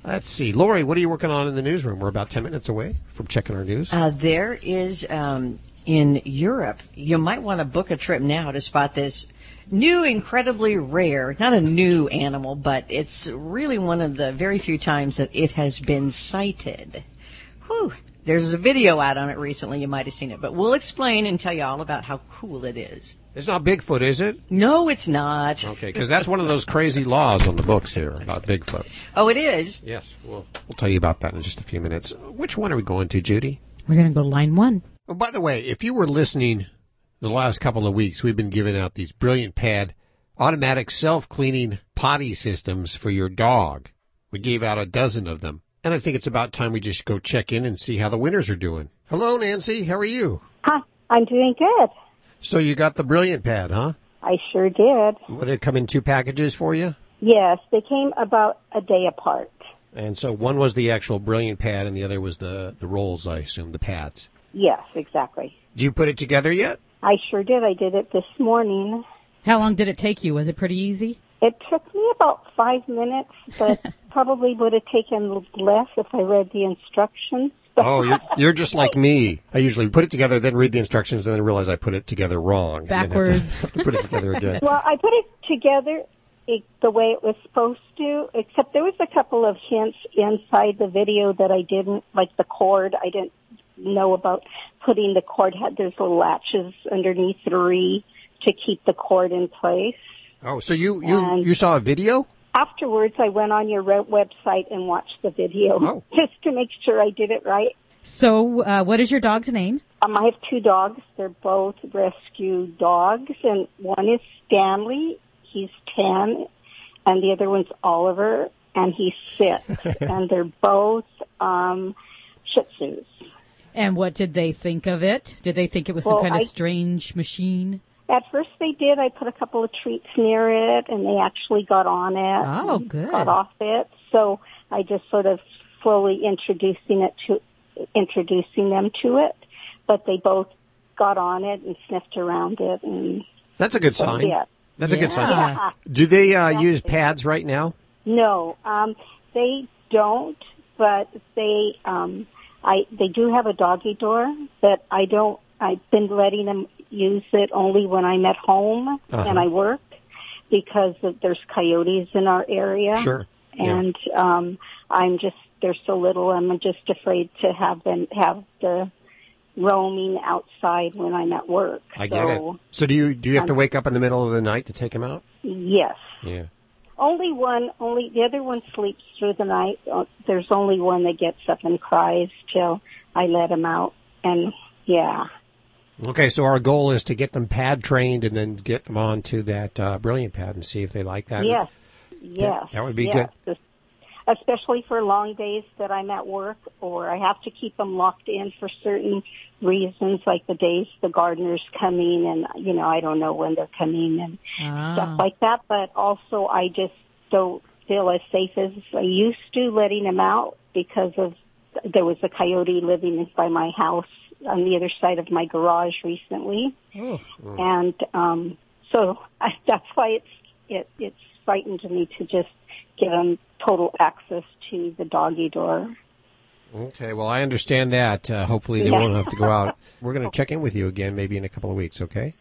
Let's see. Lori, what are you working on in the newsroom? We're about 10 minutes away from checking our news. Uh, there is um, in Europe, you might want to book a trip now to spot this new, incredibly rare, not a new animal, but it's really one of the very few times that it has been sighted. Whew. There's a video out on it recently. You might have seen it, but we'll explain and tell you all about how cool it is. It's not Bigfoot, is it? No, it's not. Okay, because that's one of those crazy laws on the books here about Bigfoot. Oh, it is. Yes, we'll we'll tell you about that in just a few minutes. Which one are we going to, Judy? We're going to go to line one. Oh, by the way, if you were listening the last couple of weeks, we've been giving out these brilliant pad automatic self-cleaning potty systems for your dog. We gave out a dozen of them. And I think it's about time we just go check in and see how the winners are doing. Hello, Nancy. How are you? Hi, I'm doing good. So you got the brilliant pad, huh? I sure did. Would it come in two packages for you? Yes, they came about a day apart. And so one was the actual brilliant pad and the other was the, the rolls, I assume, the pads. Yes, exactly. Did you put it together yet? I sure did. I did it this morning. How long did it take you? Was it pretty easy? It took me about five minutes, but probably would have taken less if I read the instructions. Oh, you're, you're just like me. I usually put it together, then read the instructions, and then realize I put it together wrong. and then Backwards. have to put it together again. Well, I put it together it, the way it was supposed to, except there was a couple of hints inside the video that I didn't, like the cord. I didn't know about putting the cord. Had there's little latches underneath three to keep the cord in place. Oh, so you, you, you saw a video? Afterwards, I went on your website and watched the video just to make sure I did it right. So, uh, what is your dog's name? Um, I have two dogs. They're both rescue dogs, and one is Stanley. He's ten, and the other one's Oliver, and he's six. and they're both um, Shih Tzus. And what did they think of it? Did they think it was some Well, kind of I- strange machine? At first, they did. I put a couple of treats near it, and they actually got on it. Oh, good. Got off it. So I just sort of slowly introducing it to, introducing them to it. But they both got on it and sniffed around it, and That's a good sign. Yeah. That's a good sign. Yeah. Do they uh, use pads right now? No, um, they don't. But they, um, I, they do have a doggy door, but I don't. I've been letting them use it only when I'm at home Uh-huh. and I work because of, there's coyotes in our area. Sure. Yeah. And um, I'm just they're so little. I'm just afraid to have them have the roaming outside when I'm at work. I get so, it. So do you do you have to um, wake up in the middle of the night to take them out? Yes. Yeah. Only one, only the other one sleeps through the night. Uh, There's only one that gets up and cries till I let him out. And yeah, Okay, so our goal is to get them pad trained and then get them onto that uh, brilliant pad and see if they like that. yes, yes, that would be yes. Especially for long days that I'm at work, or I have to keep them locked in for certain reasons, like the days the gardener's coming, and you know I don't know when they're coming and Ah. stuff like that. But also, I just don't feel as safe as I used to letting them out because of there was a coyote living by my house on the other side of my garage recently, and um, so I, that's why it's it it's frightened me to just give them total access to the doggy door. Okay, well, I understand that. Uh, hopefully, they Yeah. won't have to go out. We're going to check in with you again, maybe in a couple of weeks. Okay,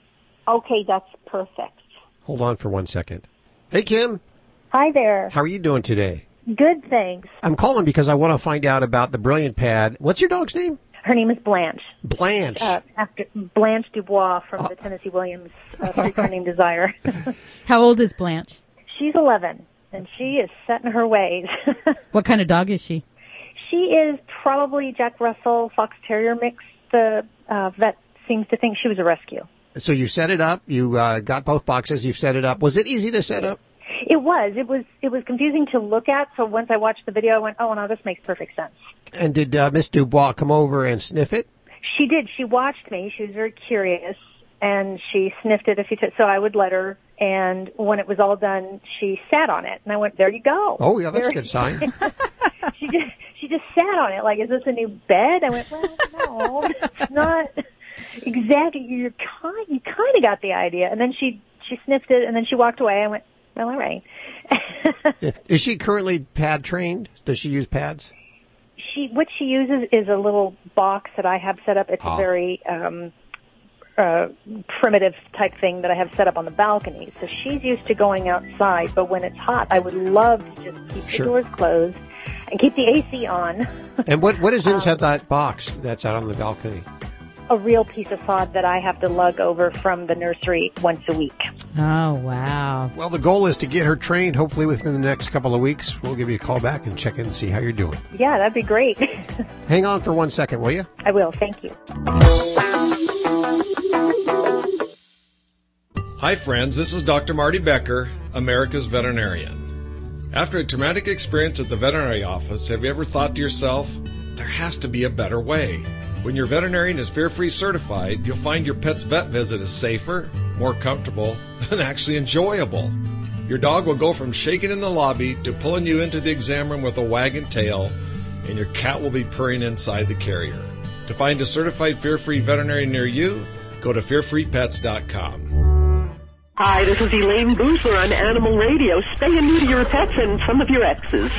Okay, that's perfect. hold on for one second. Hey, Kim, Hi there. how are you doing today? Good, thanks. I'm calling because I want to find out about the brilliant pad. What's your dog's name? Her name is Blanche. Blanche. Uh, after Blanche Dubois from the Tennessee Williams uh, Streetcar Named Desire. How old is Blanche? She's 11, and she is set in her ways. What kind of dog is she? she is probably Jack Russell Fox Terrier mix. The uh, vet seems to think she was a rescue. So you set it up. You uh, got both boxes. You've set it up. Was it easy to set up? It was. It was. It was confusing to look at. So once I watched the video, I went, "Oh no, this makes perfect sense." And did uh, Miss Dubois come over and sniff it? She did. She watched me. She was very curious, and she sniffed it a few times. So I would let her. And when it was all done, she sat on it, and I went, "There you go." Oh, yeah, that's a good sign. she just she just sat on it like, "Is this a new bed?" I went, "Well, no, it's not exactly. You kind you kind of got the idea." And then she she sniffed it, and then she walked away. I went, "Well, all right." Is she currently pad trained? Does she use pads? she what she uses is a little box that I have set up. It's Ah. a very um, uh, primitive type thing that I have set up on the balcony. So she's used to going outside, but when it's hot, I would love to just keep Sure. the doors closed and keep the AC on. And what what is inside that box that's out on the balcony? A real piece of sod that I have to lug over from the nursery once a week. Oh, wow. Well, the goal is to get her trained. Hopefully, within the next couple of weeks, we'll give you a call back and check in and see how you're doing. Yeah, that'd be great. Hang on for one second, will you? I will. Thank you. Hi, friends. This is Dr. Marty Becker, America's veterinarian. After a traumatic experience at the veterinary office, have you ever thought to yourself, there has to be a better way? When your veterinarian is fear free certified, you'll find your pet's vet visit is safer, more comfortable, and actually enjoyable. Your dog will go from shaking in the lobby to pulling you into the exam room with a wagging tail, and your cat will be purring inside the carrier. To find a certified fear free veterinarian near you, go to fearfreepets.com. Hi, this is Elayne Boosler on Animal Radio. Stay and neuter your pets and some of your exes.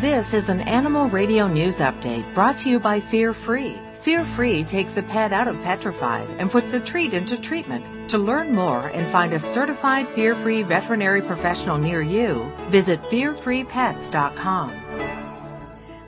This is an Animal Radio News Update brought to you by Fear Free. Fear Free takes the pet out of petrified and puts the treat into treatment. To learn more and find a certified fear free veterinary professional near you, visit fearfreepets.com.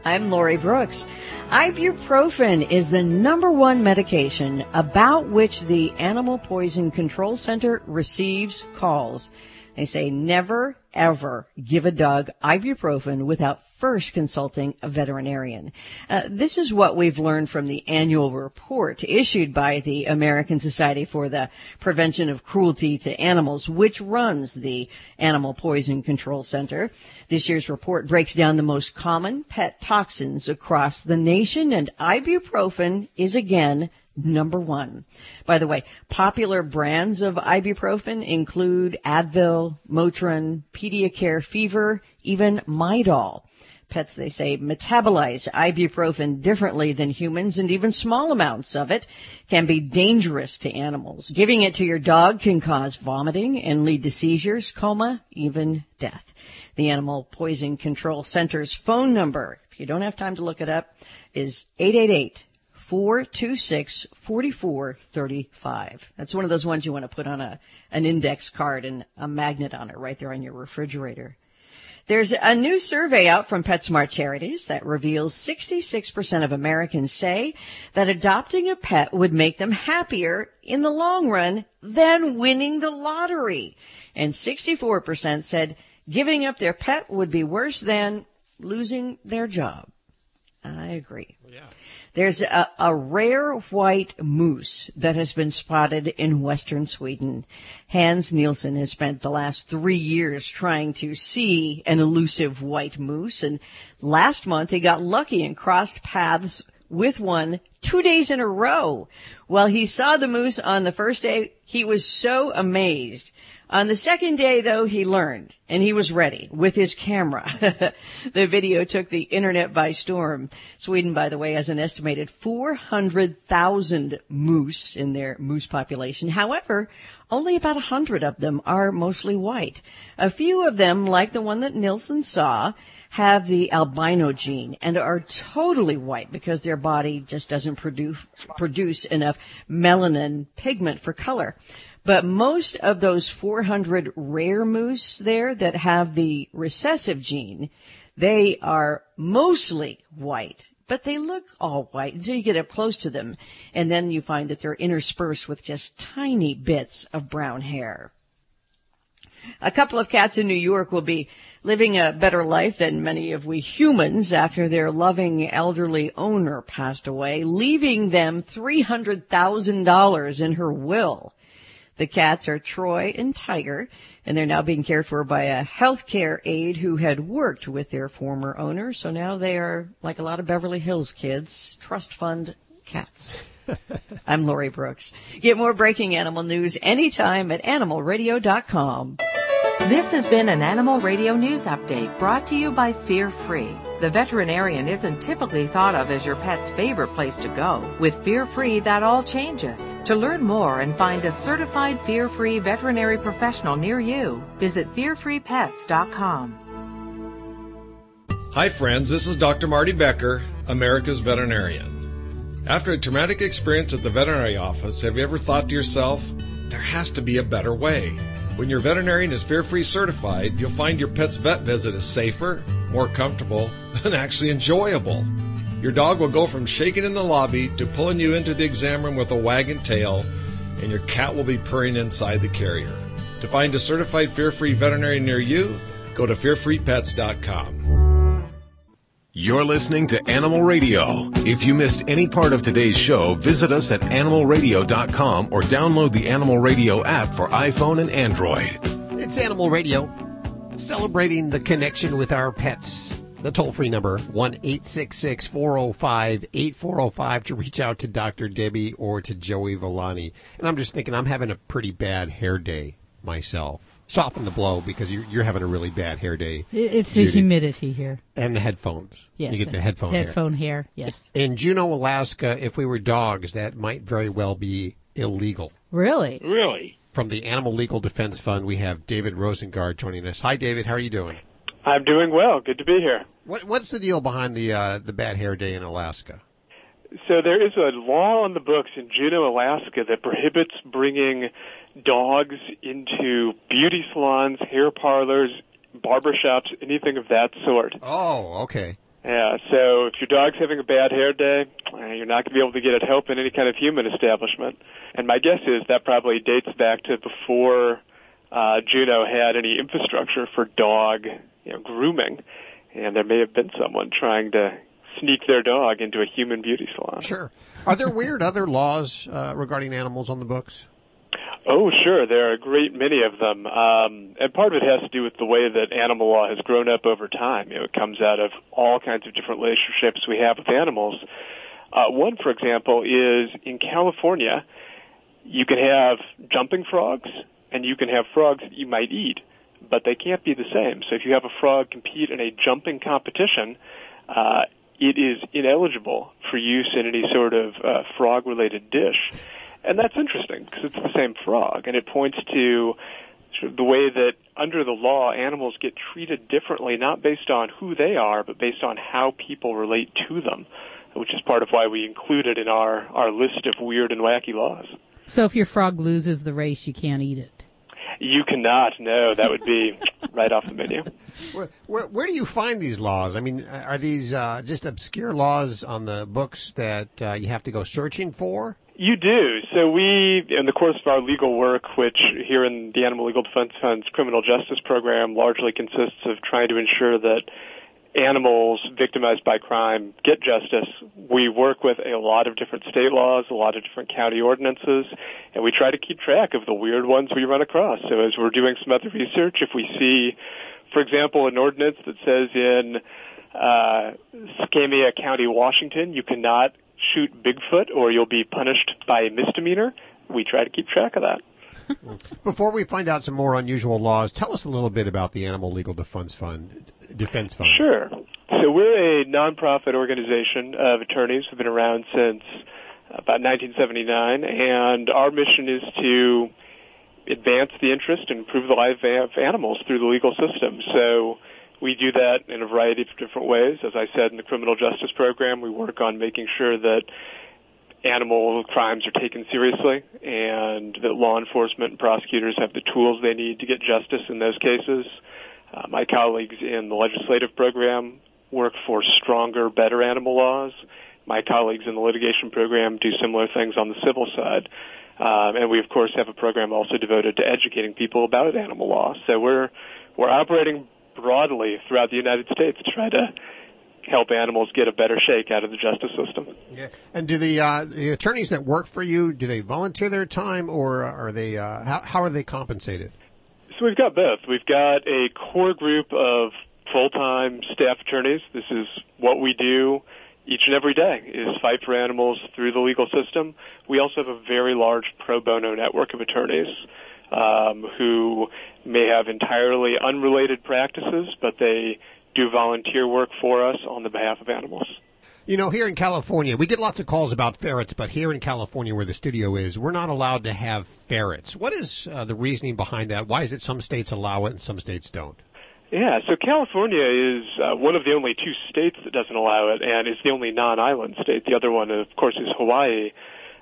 I'm Lori Brooks. Ibuprofen is the number one medication about which the Animal Poison Control Center receives calls. They say never, ever give a dog ibuprofen without first consulting a veterinarian. Uh, this is what we've learned from the annual report issued by the American Society for the Prevention of Cruelty to Animals, which runs the Animal Poison Control Center. This year's report breaks down the most common pet toxins across the nation, and ibuprofen is again number one. By the way, popular brands of ibuprofen include Advil, Motrin, Pediacare Fever, even Midol. Pets, they say, metabolize ibuprofen differently than humans and even small amounts of it can be dangerous to animals. Giving it to your dog can cause vomiting and lead to seizures, coma, even death. The Animal Poison Control Center's phone number, if you don't have time to look it up, is 888 426 4435. That's one of those ones you want to put on a, an index card and a magnet on it right there on your refrigerator. There's a new survey out from PetSmart Charities that reveals 66% of Americans say that adopting a pet would make them happier in the long run than winning the lottery. And 64% said giving up their pet would be worse than losing their job. I agree. There's a, a, rare white moose that has been spotted in western Sweden. Hans Nilsson has spent the last three years trying to see an elusive white moose, and last month he got lucky and crossed paths with one two days in a row. Well, he saw the moose on the first day. He was so amazed. On the second day, though, he learned and he was ready with his camera. the video took the internet by storm. Sweden, by the way, has an estimated 400,000 moose in their moose population. However, only about a hundred of them are mostly white. A few of them, like the one that Nilsson saw, have the albino gene and are totally white because their body just doesn't produce, produce enough melanin pigment for color. But most of those 400 rare moose there that have the recessive gene, they are mostly white, but they look all white until you get up close to them. And then you find that they're interspersed with just tiny bits of brown hair. A couple of cats in New York will be living a better life than many of we humans after their loving elderly owner passed away, leaving them $300,000 in her will. The cats are Troy and Tiger, and they're now being cared for by a healthcare aide who had worked with their former owner. So now they are, like a lot of Beverly Hills kids, trust fund cats. I'm Lori Brooks. Get more breaking animal news anytime at animalradio.com. This has been an Animal Radio News Update brought to you by Fear Free. The veterinarian isn't typically thought of as your pet's favorite place to go. With Fear Free, that all changes. To learn more and find a certified Fear Free veterinary professional near you, visit fearfreepets.com. Hi, friends. This is Dr. Marty Becker, America's veterinarian. After a traumatic experience at the veterinary office, have you ever thought to yourself, there has to be a better way? When your veterinarian is fear free certified, you'll find your pet's vet visit is safer, more comfortable, and actually enjoyable. Your dog will go from shaking in the lobby to pulling you into the exam room with a wagging tail, and your cat will be purring inside the carrier. To find a certified fear free veterinarian near you, go to fearfreepets.com. You're listening to Animal Radio. If you missed any part of today's show, visit us at animalradio.com or download the Animal Radio app for iPhone and Android. It's Animal Radio, celebrating the connection with our pets. The toll free number, 1 405 8405 to reach out to Dr. Debbie or to Joey Villani. And I'm just thinking, I'm having a pretty bad hair day myself. Soften the blow because you're, you're having a really bad hair day. It- It's the humidity here. And the headphones. Yes. You get the headphone hair. Headphone hair. Yes. In Juneau, Alaska, if we were dogs, that might very well be illegal. Really? Really? From the Animal Legal Defense Fund, we have David Rosengard joining us. Hi, David. How are you doing? I'm doing well. Good to be here. What, what's the deal behind the uh, the bad hair day in Alaska? So there is a law on the books in Juneau, Alaska that prohibits bringing dogs into beauty salons, hair parlors, barbershops, anything of that sort. Oh, okay. Yeah, so if your dog's having a bad hair day, uh, you're not going to be able to get it help in any kind of human establishment. And my guess is that probably dates back to before uh, Juneau had any infrastructure for dog you know, grooming. And there may have been someone trying to sneak their dog into a human beauty salon. Sure. Are there weird other laws uh, regarding animals on the books? Oh, sure. There are a great many of them. Um, and part of it has to do with the way that animal law has grown up over time. You know, it comes out of all kinds of different relationships we have with animals. Uh, one, for example, is in California, you can have jumping frogs and you can have frogs that you might eat, but they can't be the same. So if you have a frog compete in a jumping competition, uh, it is ineligible for use in any sort of uh, frog-related dish. And that's interesting because it's the same frog, and it points to sort of the way that under the law animals get treated differently, not based on who they are, but based on how people relate to them, which is part of why we include it in our, our list of weird and wacky laws. So if your frog loses the race, you can't eat it. You cannot, no, that would be right off the menu. Where, where, where do you find these laws? I mean, are these uh, just obscure laws on the books that uh, you have to go searching for? You do. So we, in the course of our legal work, which here in the Animal Legal Defense Fund's criminal justice program largely consists of trying to ensure that animals victimized by crime get justice, we work with a lot of different state laws, a lot of different county ordinances, and we try to keep track of the weird ones we run across. So as we're doing some other research, if we see, for example, an ordinance that says in uh, County, Washington, you cannot shoot Bigfoot or you'll be punished by a misdemeanor, we try to keep track of that. Before we find out some more unusual laws, tell us a little bit about the Animal Legal Defense Fund. Defense Fund. Sure. So we're a nonprofit organization of attorneys. We've been around since about 1979, and our mission is to advance the interest and improve the life of animals through the legal system. So we do that in a variety of different ways. As I said in the criminal justice program, we work on making sure that animal crimes are taken seriously and that law enforcement and prosecutors have the tools they need to get justice in those cases. Uh, my colleagues in the legislative program work for stronger, better animal laws. My colleagues in the litigation program do similar things on the civil side. Um, and we, of course, have a program also devoted to educating people about animal law. So we're we're operating broadly throughout the United States to try to help animals get a better shake out of the justice system. Yeah. And do the uh, the attorneys that work for you do they volunteer their time or are they uh, how how are they compensated? So we've got both. We've got a core group of full-time staff attorneys. This is what we do each and every day is fight for animals through the legal system. We also have a very large pro bono network of attorneys um, who may have entirely unrelated practices, but they do volunteer work for us on the behalf of animals. You know, here in California, we get lots of calls about ferrets, but here in California, where the studio is, we're not allowed to have ferrets. What is uh, the reasoning behind that? Why is it some states allow it and some states don't? Yeah, so California is uh, one of the only two states that doesn't allow it, and it's the only non-island state. The other one, of course, is Hawaii.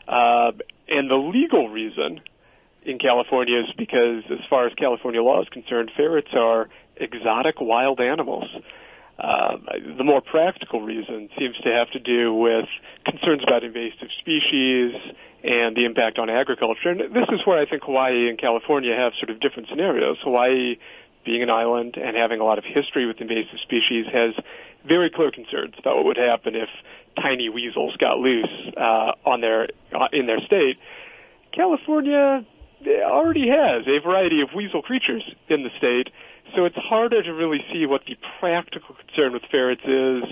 Uh, and the legal reason in California is because, as far as California law is concerned, ferrets are exotic wild animals. Um, the more practical reason seems to have to do with concerns about invasive species and the impact on agriculture. And this is where I think Hawaii and California have sort of different scenarios. Hawaii, being an island and having a lot of history with invasive species, has very clear concerns about what would happen if tiny weasels got loose uh, on their uh, in their state. California already has a variety of weasel creatures in the state, so it's harder to really see what the practical concern with ferrets is,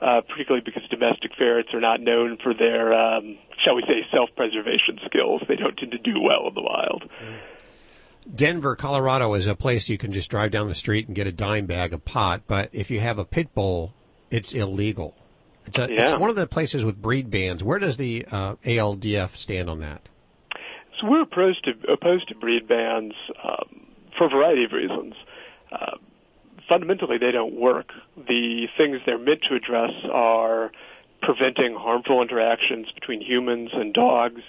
uh, particularly because domestic ferrets are not known for their, um, shall we say, self-preservation skills. They don't tend to do well in the wild. Denver, Colorado is a place you can just drive down the street and get a dime bag of pot, but if you have a pit bull, it's illegal. It's, a, Yeah. it's one of the places with breed bans. Where does the uh, ALDF stand on that? So we're opposed to opposed to breed bans um, for a variety of reasons. Uh, fundamentally, they don't work. The things they're meant to address are preventing harmful interactions between humans and dogs,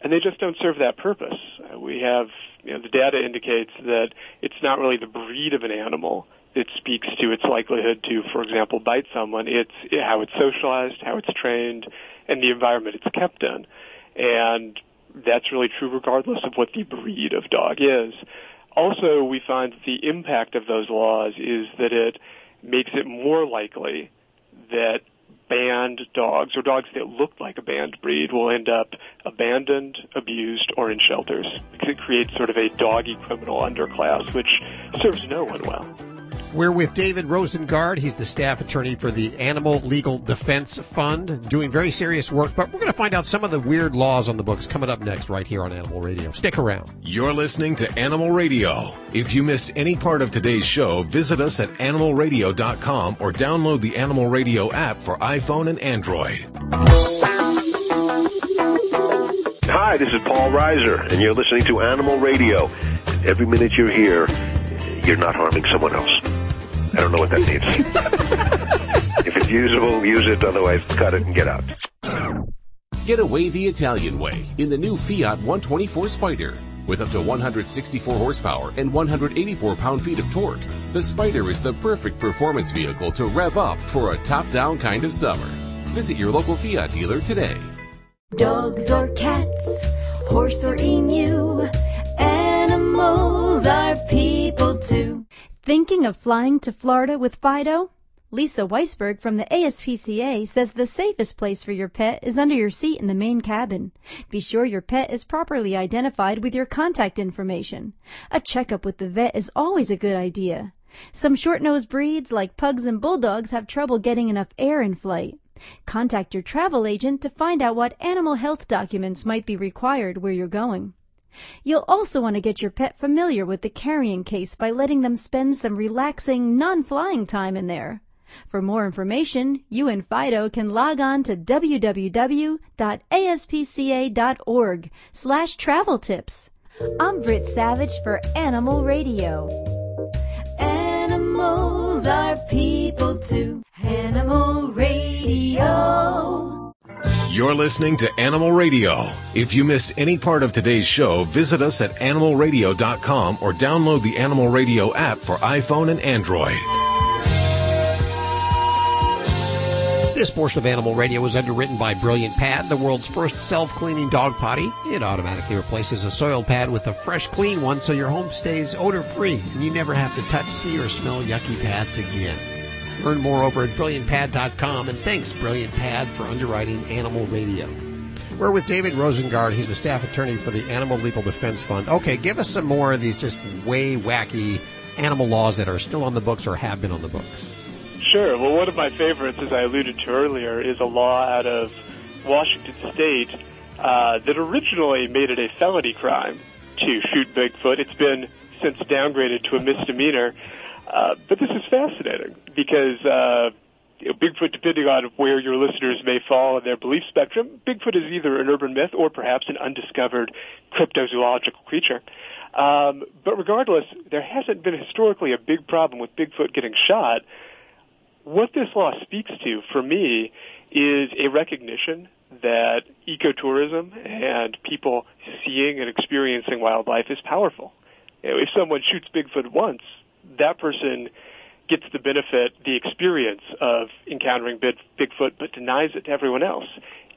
and they just don't serve that purpose. Uh, we have, you know, the data indicates that it's not really the breed of an animal that speaks to its likelihood to, for example, bite someone. It's how it's socialized, how it's trained, and the environment it's kept in. And that's really true regardless of what the breed of dog is. Also, we find that the impact of those laws is that it makes it more likely that banned dogs or dogs that look like a banned breed will end up abandoned, abused, or in shelters because it creates sort of a doggy criminal underclass which serves no one well. We're with David Rosengard. He's the staff attorney for the Animal Legal Defense Fund, doing very serious work. But we're going to find out some of the weird laws on the books coming up next, right here on Animal Radio. Stick around. You're listening to Animal Radio. If you missed any part of today's show, visit us at animalradio.com or download the Animal Radio app for iPhone and Android. Hi, this is Paul Reiser, and you're listening to Animal Radio. Every minute you're here, you're not harming someone else. I don't know what that means. if it's usable, use it. Otherwise, cut it and get out. Get away the Italian way in the new Fiat 124 Spider. With up to 164 horsepower and 184 pound-feet of torque, the Spider is the perfect performance vehicle to rev up for a top-down kind of summer. Visit your local Fiat dealer today. Dogs or cats, horse or emu, animals are people too. Thinking of flying to Florida with Fido? Lisa Weisberg from the ASPCA says the safest place for your pet is under your seat in the main cabin. Be sure your pet is properly identified with your contact information. A checkup with the vet is always a good idea. Some short-nosed breeds like pugs and bulldogs have trouble getting enough air in flight. Contact your travel agent to find out what animal health documents might be required where you're going. You'll also want to get your pet familiar with the carrying case by letting them spend some relaxing, non-flying time in there. For more information, you and Fido can log on to www.aspca.org slash travel tips. I'm Britt Savage for Animal Radio. Animals are people too. Animal Radio. You're listening to Animal Radio. If you missed any part of today's show, visit us at animalradio.com or download the Animal Radio app for iPhone and Android. This portion of Animal Radio was underwritten by Brilliant Pad, the world's first self-cleaning dog potty. It automatically replaces a soiled pad with a fresh, clean one so your home stays odor-free and you never have to touch, see, or smell yucky pads again. Learn more over at brilliantpad.com and thanks Brilliant Pad for underwriting Animal Radio. We're with David Rosengard. He's the staff attorney for the Animal Legal Defense Fund. Okay, give us some more of these just way wacky animal laws that are still on the books or have been on the books. Sure. Well, one of my favorites, as I alluded to earlier, is a law out of Washington State uh, that originally made it a felony crime to shoot Bigfoot. It's been since downgraded to a misdemeanor. Uh, but this is fascinating because uh, Bigfoot, depending on where your listeners may fall in their belief spectrum, Bigfoot is either an urban myth or perhaps an undiscovered cryptozoological creature. Um, but regardless, there hasn't been historically a big problem with Bigfoot getting shot. What this law speaks to, for me, is a recognition that ecotourism and people seeing and experiencing wildlife is powerful. If someone shoots Bigfoot once, that person gets the benefit, the experience of encountering Bigfoot, but denies it to everyone else.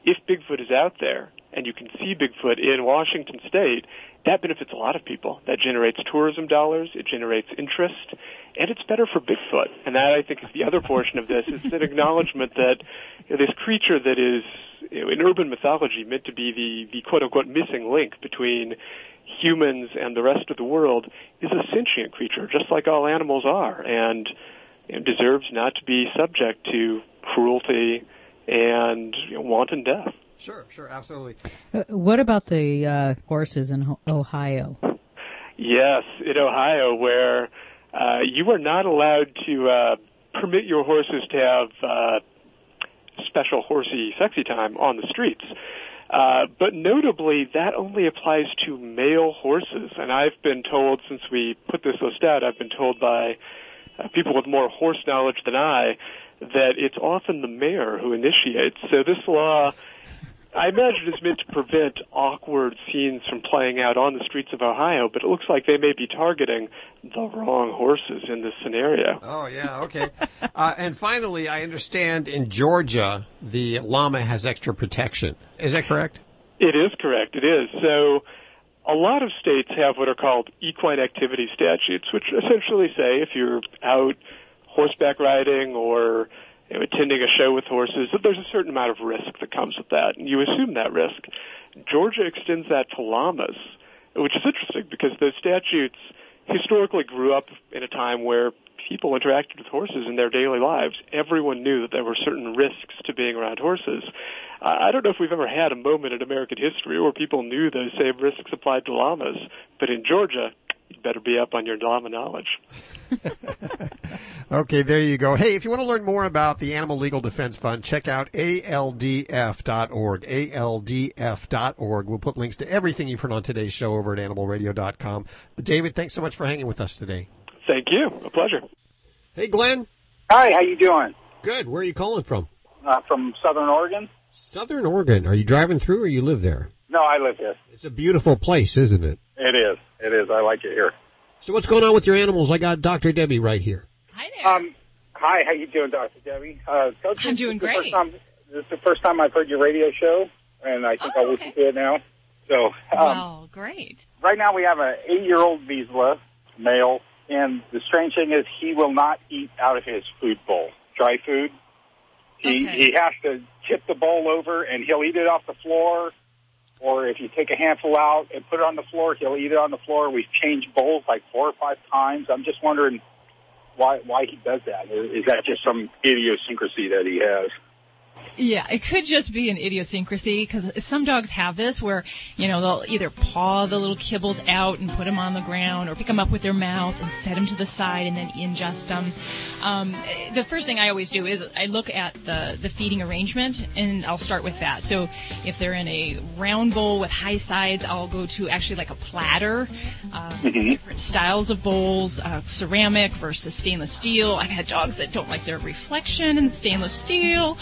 If Bigfoot is out there and you can see Bigfoot in Washington State, that benefits a lot of people. That generates tourism dollars, it generates interest, and it's better for Bigfoot. And that I think is the other portion of this. It's an acknowledgement that you know, this creature that is you know, in urban mythology meant to be the, the quote unquote missing link between humans and the rest of the world is a sentient creature, just like all animals are, and you deserves not to be subject to cruelty and you know, wanton death. Sure, sure, absolutely. Uh, what about the uh, horses in Ho- Ohio? Yes, in Ohio, where uh, you are not allowed to uh, permit your horses to have uh, special horsey sexy time on the streets. Uh, but notably, that only applies to male horses. And I've been told, since we put this list out, I've been told by uh, people with more horse knowledge than I, that it's often the mare who initiates. So this law, I imagine, it's meant to prevent awkward scenes from playing out on the streets of Ohio, but it looks like they may be targeting the wrong horses in this scenario. Oh, yeah, okay. uh, and finally, I understand in Georgia, the llama has extra protection. Is that correct? It is correct. It is. So a lot of states have what are called equine activity statutes, which essentially say if you're out horseback riding or you know, attending a show with horses, that there's a certain amount of risk that comes with that, and you assume that risk. Georgia extends that to llamas, which is interesting because those statutes historically grew up in a time where people interacted with horses in their daily lives. Everyone knew that there were certain risks to being around horses. I don't know if we've ever had a moment in American history where people knew those same risks applied to llamas, but in Georgia, you better be up on your llama knowledge. Okay, there you go. Hey, if you want to learn more about the Animal Legal Defense Fund, check out aldf.org. aldf.org. We'll put links to everything you've heard on today's show over at animalradio.com. David, thanks so much for hanging with us today. Thank you. A pleasure. Hey, Glenn. Hi, how you doing? Good. Where are you calling from? Uh, from Southern Oregon. Southern Oregon. Are you driving through or you live there? No, I live here. It's a beautiful place, isn't it? It is. It is. I like it here. So what's going on with your animals? I got Dr. Debbie right here. Hi there. Um, hi, how you doing, Dr. Debbie? Uh, Coach, I'm doing great. First time, this is the first time I've heard your radio show, and I think Oh, I'll listen to it now. So, um, well, great. right now we have an eight-year-old Vizsla male, and the strange thing is he will not eat out of his food bowl, dry food. He Okay. he has to tip the bowl over, and he'll eat it off the floor. Or if you take a handful out and put it on the floor, he'll eat it on the floor. We've changed bowls like four or five times. I'm just wondering why why he does that. Is that just some idiosyncrasy that he has? Yeah, it could just be an idiosyncrasy because some dogs have this where, you know, they'll either paw the little kibbles out and put them on the ground or pick them up with their mouth and set them to the side and then ingest them. Um, the first thing I always do is I look at the, the feeding arrangement and I'll start with that. So if they're in a round bowl with high sides, I'll go to actually like a platter, uh, different styles of bowls, uh, ceramic versus stainless steel. I've had dogs that don't like their reflection in stainless steel.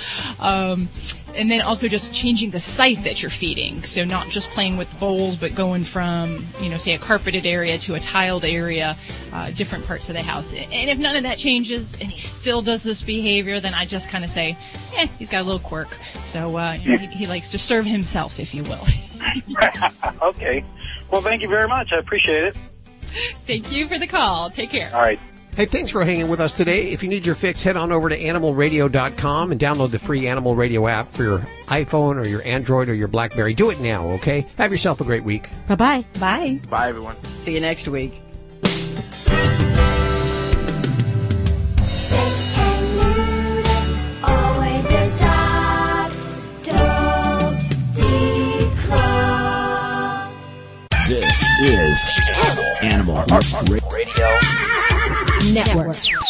Um, and then also just changing the site that you're feeding. So not just playing with bowls, but going from, you know, say a carpeted area to a tiled area, uh, different parts of the house. And if none of that changes and he still does this behavior, then I just kind of say, eh, he's got a little quirk. So, uh, you know, he, he likes to serve himself, if you will. okay. Well, thank you very much. I appreciate it. Thank you for the call. Take care. All right. Hey, thanks for hanging with us today. If you need your fix, head on over to animalradio.com and download the free Animal Radio app for your iPhone or your Android or your Blackberry. Do it now, okay? Have yourself a great week. Bye bye. Bye. Bye, everyone. See you next week. Always adopt, don't declaw. This is Animal Radio Network.